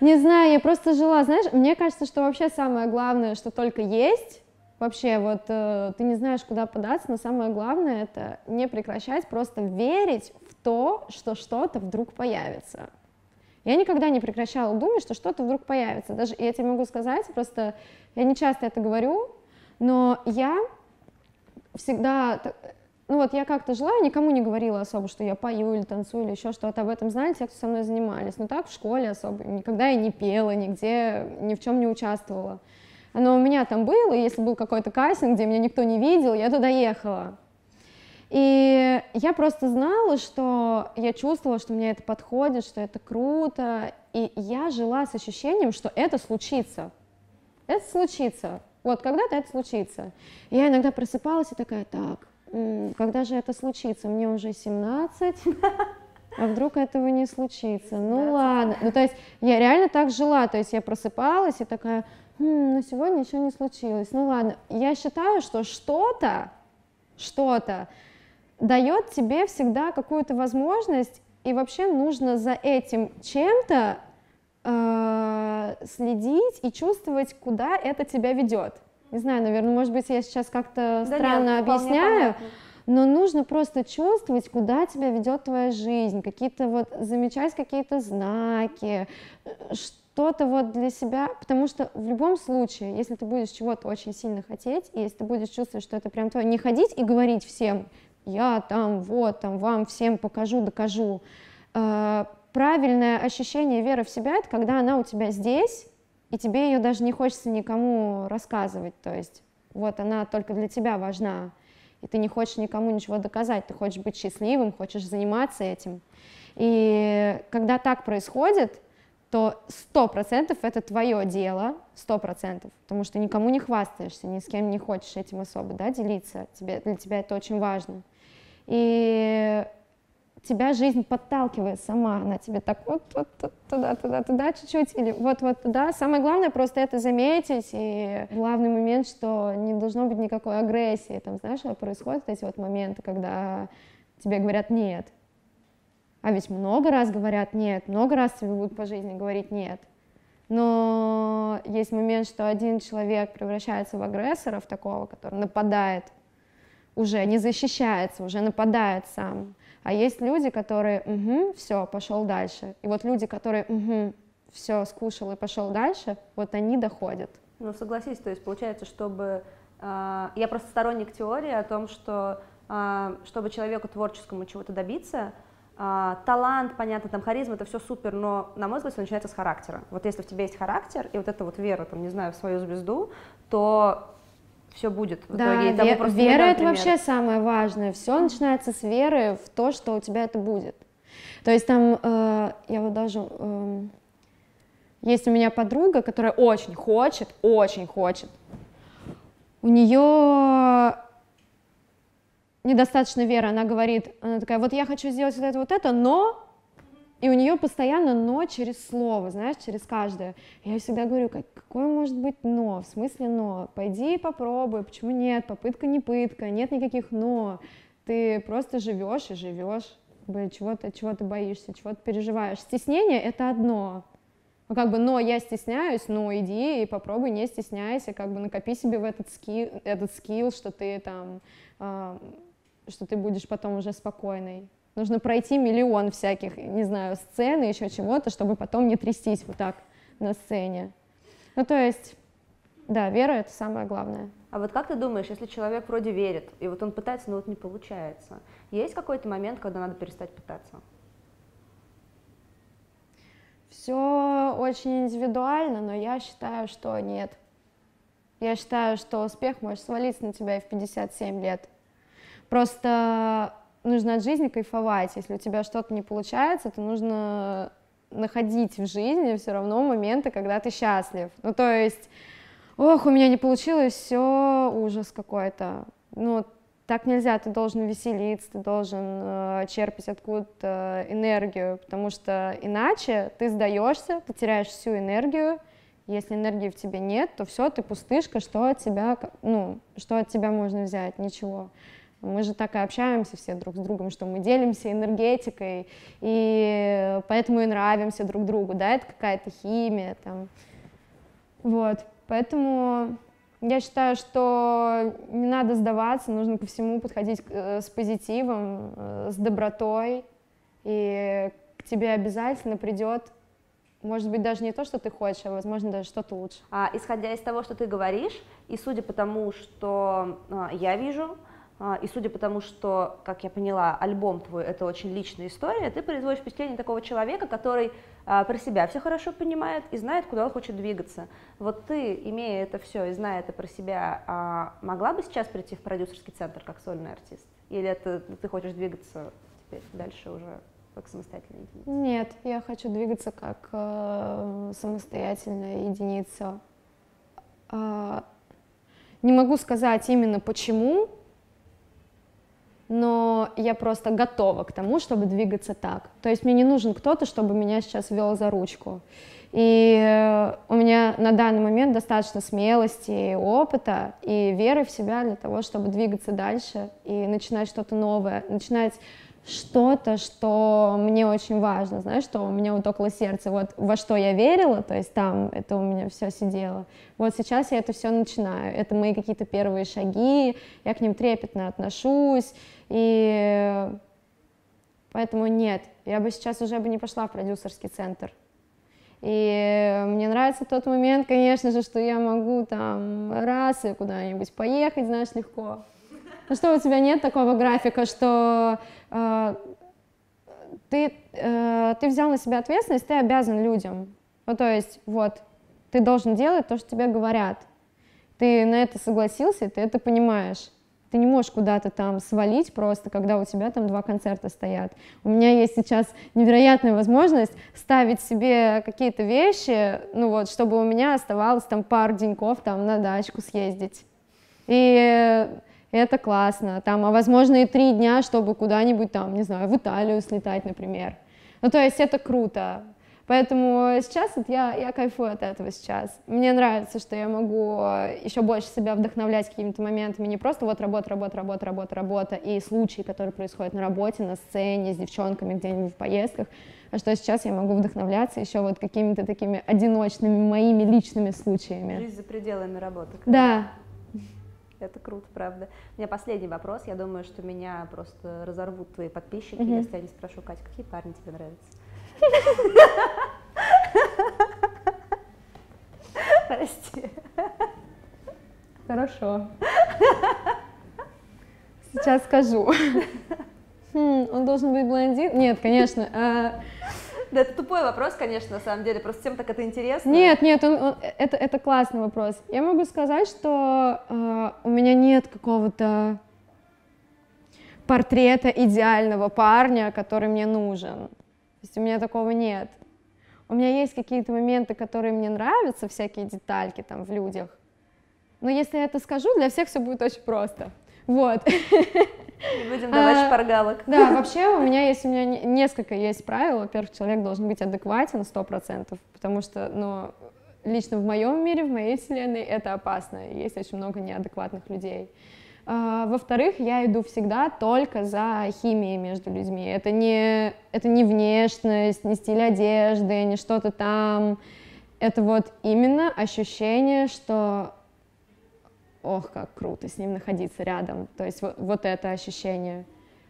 не знаю, я просто жила, знаешь, мне кажется, что вообще самое главное, что только есть, вообще вот э, ты не знаешь, куда податься, но самое главное это не прекращать, просто верить то, что что-то вдруг появится. Я никогда не прекращала думать, что что-то вдруг появится. Даже я тебе могу сказать, просто я не часто это говорю, но я всегда, ну вот я как-то жила, я никому не говорила особо, что я пою или танцую или еще что-то. Об этом знали те, кто со мной занимались. Но так в школе особо никогда я не пела, нигде ни в чем не участвовала. Оно у меня там было, если был какой-то кастинг, где меня никто не видел, я туда ехала. И я просто знала, что я чувствовала, что мне это подходит, что это круто, и я жила с ощущением, что это случится. Это случится. Вот когда-то это случится. Я иногда просыпалась и такая, так, когда же это случится? Мне уже 17, а вдруг этого не случится? Ну ладно. Ну то есть я реально так жила, то есть я просыпалась и такая, хм, ну сегодня еще не случилось. Ну ладно. Я считаю, что что-то, что-то дает тебе всегда какую-то возможность, и вообще нужно за этим чем-то э, следить и чувствовать, куда это тебя ведет. Не знаю, наверное, может быть, я сейчас как-то да странно нет, объясняю, но нужно просто чувствовать, куда тебя ведет твоя жизнь, какие-то вот замечать какие-то знаки, что-то вот для себя, потому что в любом случае, если ты будешь чего-то очень сильно хотеть, и если ты будешь чувствовать, что это прям твое, не ходить и говорить всем, я там, вот, там, вам всем покажу, докажу. Э, правильное ощущение веры в себя, это когда она у тебя здесь, и тебе ее даже не хочется никому рассказывать, то есть вот она только для тебя важна, и ты не хочешь никому ничего доказать, ты хочешь быть счастливым, хочешь заниматься этим. И когда так происходит, то сто процентов это твое дело, сто процентов, потому что никому не хвастаешься, ни с кем не хочешь этим особо да, делиться, тебе, для тебя это очень важно. И тебя жизнь подталкивает сама, она тебе так вот, вот, вот туда, туда, туда чуть-чуть, или вот-вот туда. Самое главное просто это заметить, и главный момент, что не должно быть никакой агрессии, там, знаешь, происходят эти вот моменты, когда тебе говорят «нет», а ведь много раз говорят «нет», много раз тебе будут по жизни говорить «нет», но есть момент, что один человек превращается в агрессора, в такого, который нападает уже не защищается, уже нападает сам. А есть люди, которые, угу, все, пошел дальше. И вот люди, которые, угу, все, скушал и пошел дальше, вот они доходят. Ну, согласись, то есть получается, чтобы... Э, я просто сторонник теории о том, что э, чтобы человеку творческому чего-то добиться, э, талант, понятно, там харизма, это все супер, но, на мой взгляд, все начинается с характера. Вот если в тебе есть характер, и вот эта вот вера, там, не знаю, в свою звезду, то все будет в да, итоге. Ве- вера это вообще самое важное. Все начинается с веры в то, что у тебя это будет. То есть там, э, я вот даже, э, есть у меня подруга, которая очень хочет, очень хочет. У нее недостаточно веры, она говорит, она такая, вот я хочу сделать вот это, вот это, но и у нее постоянно но через слово, знаешь, через каждое. Я всегда говорю, как, какое может быть но, в смысле но? Пойди попробуй, почему нет? Попытка не пытка, нет никаких но. Ты просто живешь и живешь, чего ты, чего ты боишься, чего ты переживаешь. Стеснение — это одно, ну, как бы, но я стесняюсь, ну, иди и попробуй, не стесняйся, как бы накопи себе в этот скилл, этот скилл что ты там, э, что ты будешь потом уже спокойной. Нужно пройти миллион всяких, не знаю, сцен и еще чего-то, чтобы потом не трястись вот так на сцене. Ну, то есть, да, вера — это самое главное. А вот как ты думаешь, если человек вроде верит, и вот он пытается, но вот не получается, есть какой-то момент, когда надо перестать пытаться? Все очень индивидуально, но я считаю, что нет. Я считаю, что успех может свалиться на тебя и в 57 лет. Просто нужно от жизни кайфовать. Если у тебя что-то не получается, то нужно находить в жизни все равно моменты, когда ты счастлив. Ну, то есть, ох, у меня не получилось, все, ужас какой-то. Ну, так нельзя, ты должен веселиться, ты должен э, черпать откуда-то энергию, потому что иначе ты сдаешься, ты теряешь всю энергию, если энергии в тебе нет, то все, ты пустышка, что от тебя, ну, что от тебя можно взять? Ничего. Мы же так и общаемся все друг с другом, что мы делимся энергетикой, и поэтому и нравимся друг другу, да, это какая-то химия там. Вот, поэтому я считаю, что не надо сдаваться, нужно ко всему подходить э, с позитивом, э, с добротой, и к тебе обязательно придет может быть, даже не то, что ты хочешь, а, возможно, даже что-то лучше. А, исходя из того, что ты говоришь, и судя по тому, что а, я вижу, и судя по тому, что, как я поняла, альбом твой это очень личная история, ты производишь впечатление такого человека, который а, про себя все хорошо понимает и знает, куда он хочет двигаться. Вот ты, имея это все и зная это про себя, а, могла бы сейчас прийти в продюсерский центр как сольный артист? Или это ты хочешь двигаться теперь дальше уже как самостоятельная единица? Нет, я хочу двигаться как э, самостоятельная единица. Э, не могу сказать именно почему, но я просто готова к тому, чтобы двигаться так. То есть мне не нужен кто-то, чтобы меня сейчас вел за ручку. И э, у меня на данный момент достаточно смелости, опыта и веры в себя для того, чтобы двигаться дальше и начинать что-то новое, начинать что-то, что мне очень важно, знаешь, что у меня вот около сердца, вот во что я верила, то есть там это у меня все сидело. Вот сейчас я это все начинаю, это мои какие-то первые шаги, я к ним трепетно отношусь, и поэтому нет, я бы сейчас уже бы не пошла в продюсерский центр. И мне нравится тот момент, конечно же, что я могу там раз и куда-нибудь поехать, знаешь, легко. Ну что, у тебя нет такого графика, что э, ты, э, ты взял на себя ответственность, ты обязан людям. Ну, то есть, вот, ты должен делать то, что тебе говорят. Ты на это согласился, ты это понимаешь. Ты не можешь куда-то там свалить просто, когда у тебя там два концерта стоят. У меня есть сейчас невероятная возможность ставить себе какие-то вещи, ну вот, чтобы у меня оставалось там пару деньков там на дачку съездить. И это классно. Там, а возможно и три дня, чтобы куда-нибудь там, не знаю, в Италию слетать, например. Ну, то есть это круто. Поэтому сейчас вот я, я кайфую от этого сейчас. Мне нравится, что я могу еще больше себя вдохновлять какими-то моментами, не просто вот работа, работа, работа, работа, работа и случаи, которые происходят на работе, на сцене, с девчонками где-нибудь в поездках, а что сейчас я могу вдохновляться еще вот какими-то такими одиночными моими личными случаями. Жизнь за пределами работы. Да, это круто, правда. У меня последний вопрос. Я думаю, что меня просто разорвут твои подписчики, mm-hmm. если я не спрошу, Катя, какие парни тебе нравятся? Прости. Хорошо. Сейчас скажу. Хм, он должен быть блондин? Нет, конечно. А... Да, это тупой вопрос, конечно, на самом деле, просто всем так это интересно. Нет, нет, он, он, это, это классный вопрос. Я могу сказать, что э, у меня нет какого-то портрета идеального парня, который мне нужен. То есть у меня такого нет. У меня есть какие-то моменты, которые мне нравятся, всякие детальки там в людях. Но если я это скажу, для всех все будет очень просто. Вот. Не будем давать а, шпаргалок. Да, вообще у меня есть, у меня несколько есть правил. Во-первых, человек должен быть адекватен сто процентов, потому что, ну, лично в моем мире, в моей вселенной это опасно. Есть очень много неадекватных людей. А, во-вторых, я иду всегда только за химией между людьми. Это не, это не внешность, не стиль одежды, не что-то там. Это вот именно ощущение, что ох, как круто с ним находиться рядом. То есть вот, вот это ощущение.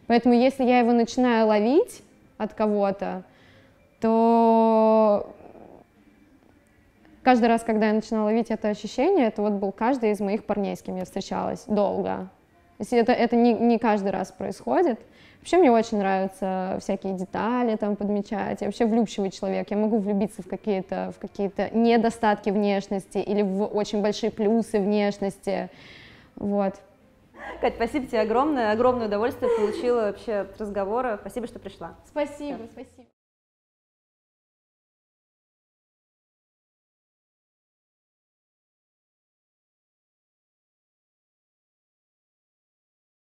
Поэтому если я его начинаю ловить от кого-то, то каждый раз, когда я начинала ловить это ощущение, это вот был каждый из моих парней, с кем я встречалась долго. То есть это, это не, не каждый раз происходит. Вообще мне очень нравятся всякие детали там подмечать. Я вообще влюбчивый человек. Я могу влюбиться в какие-то в какие-то недостатки внешности или в очень большие плюсы внешности. Вот. Кать, спасибо тебе огромное. Огромное удовольствие получила вообще от разговора. Спасибо, что пришла. Спасибо, Все. спасибо.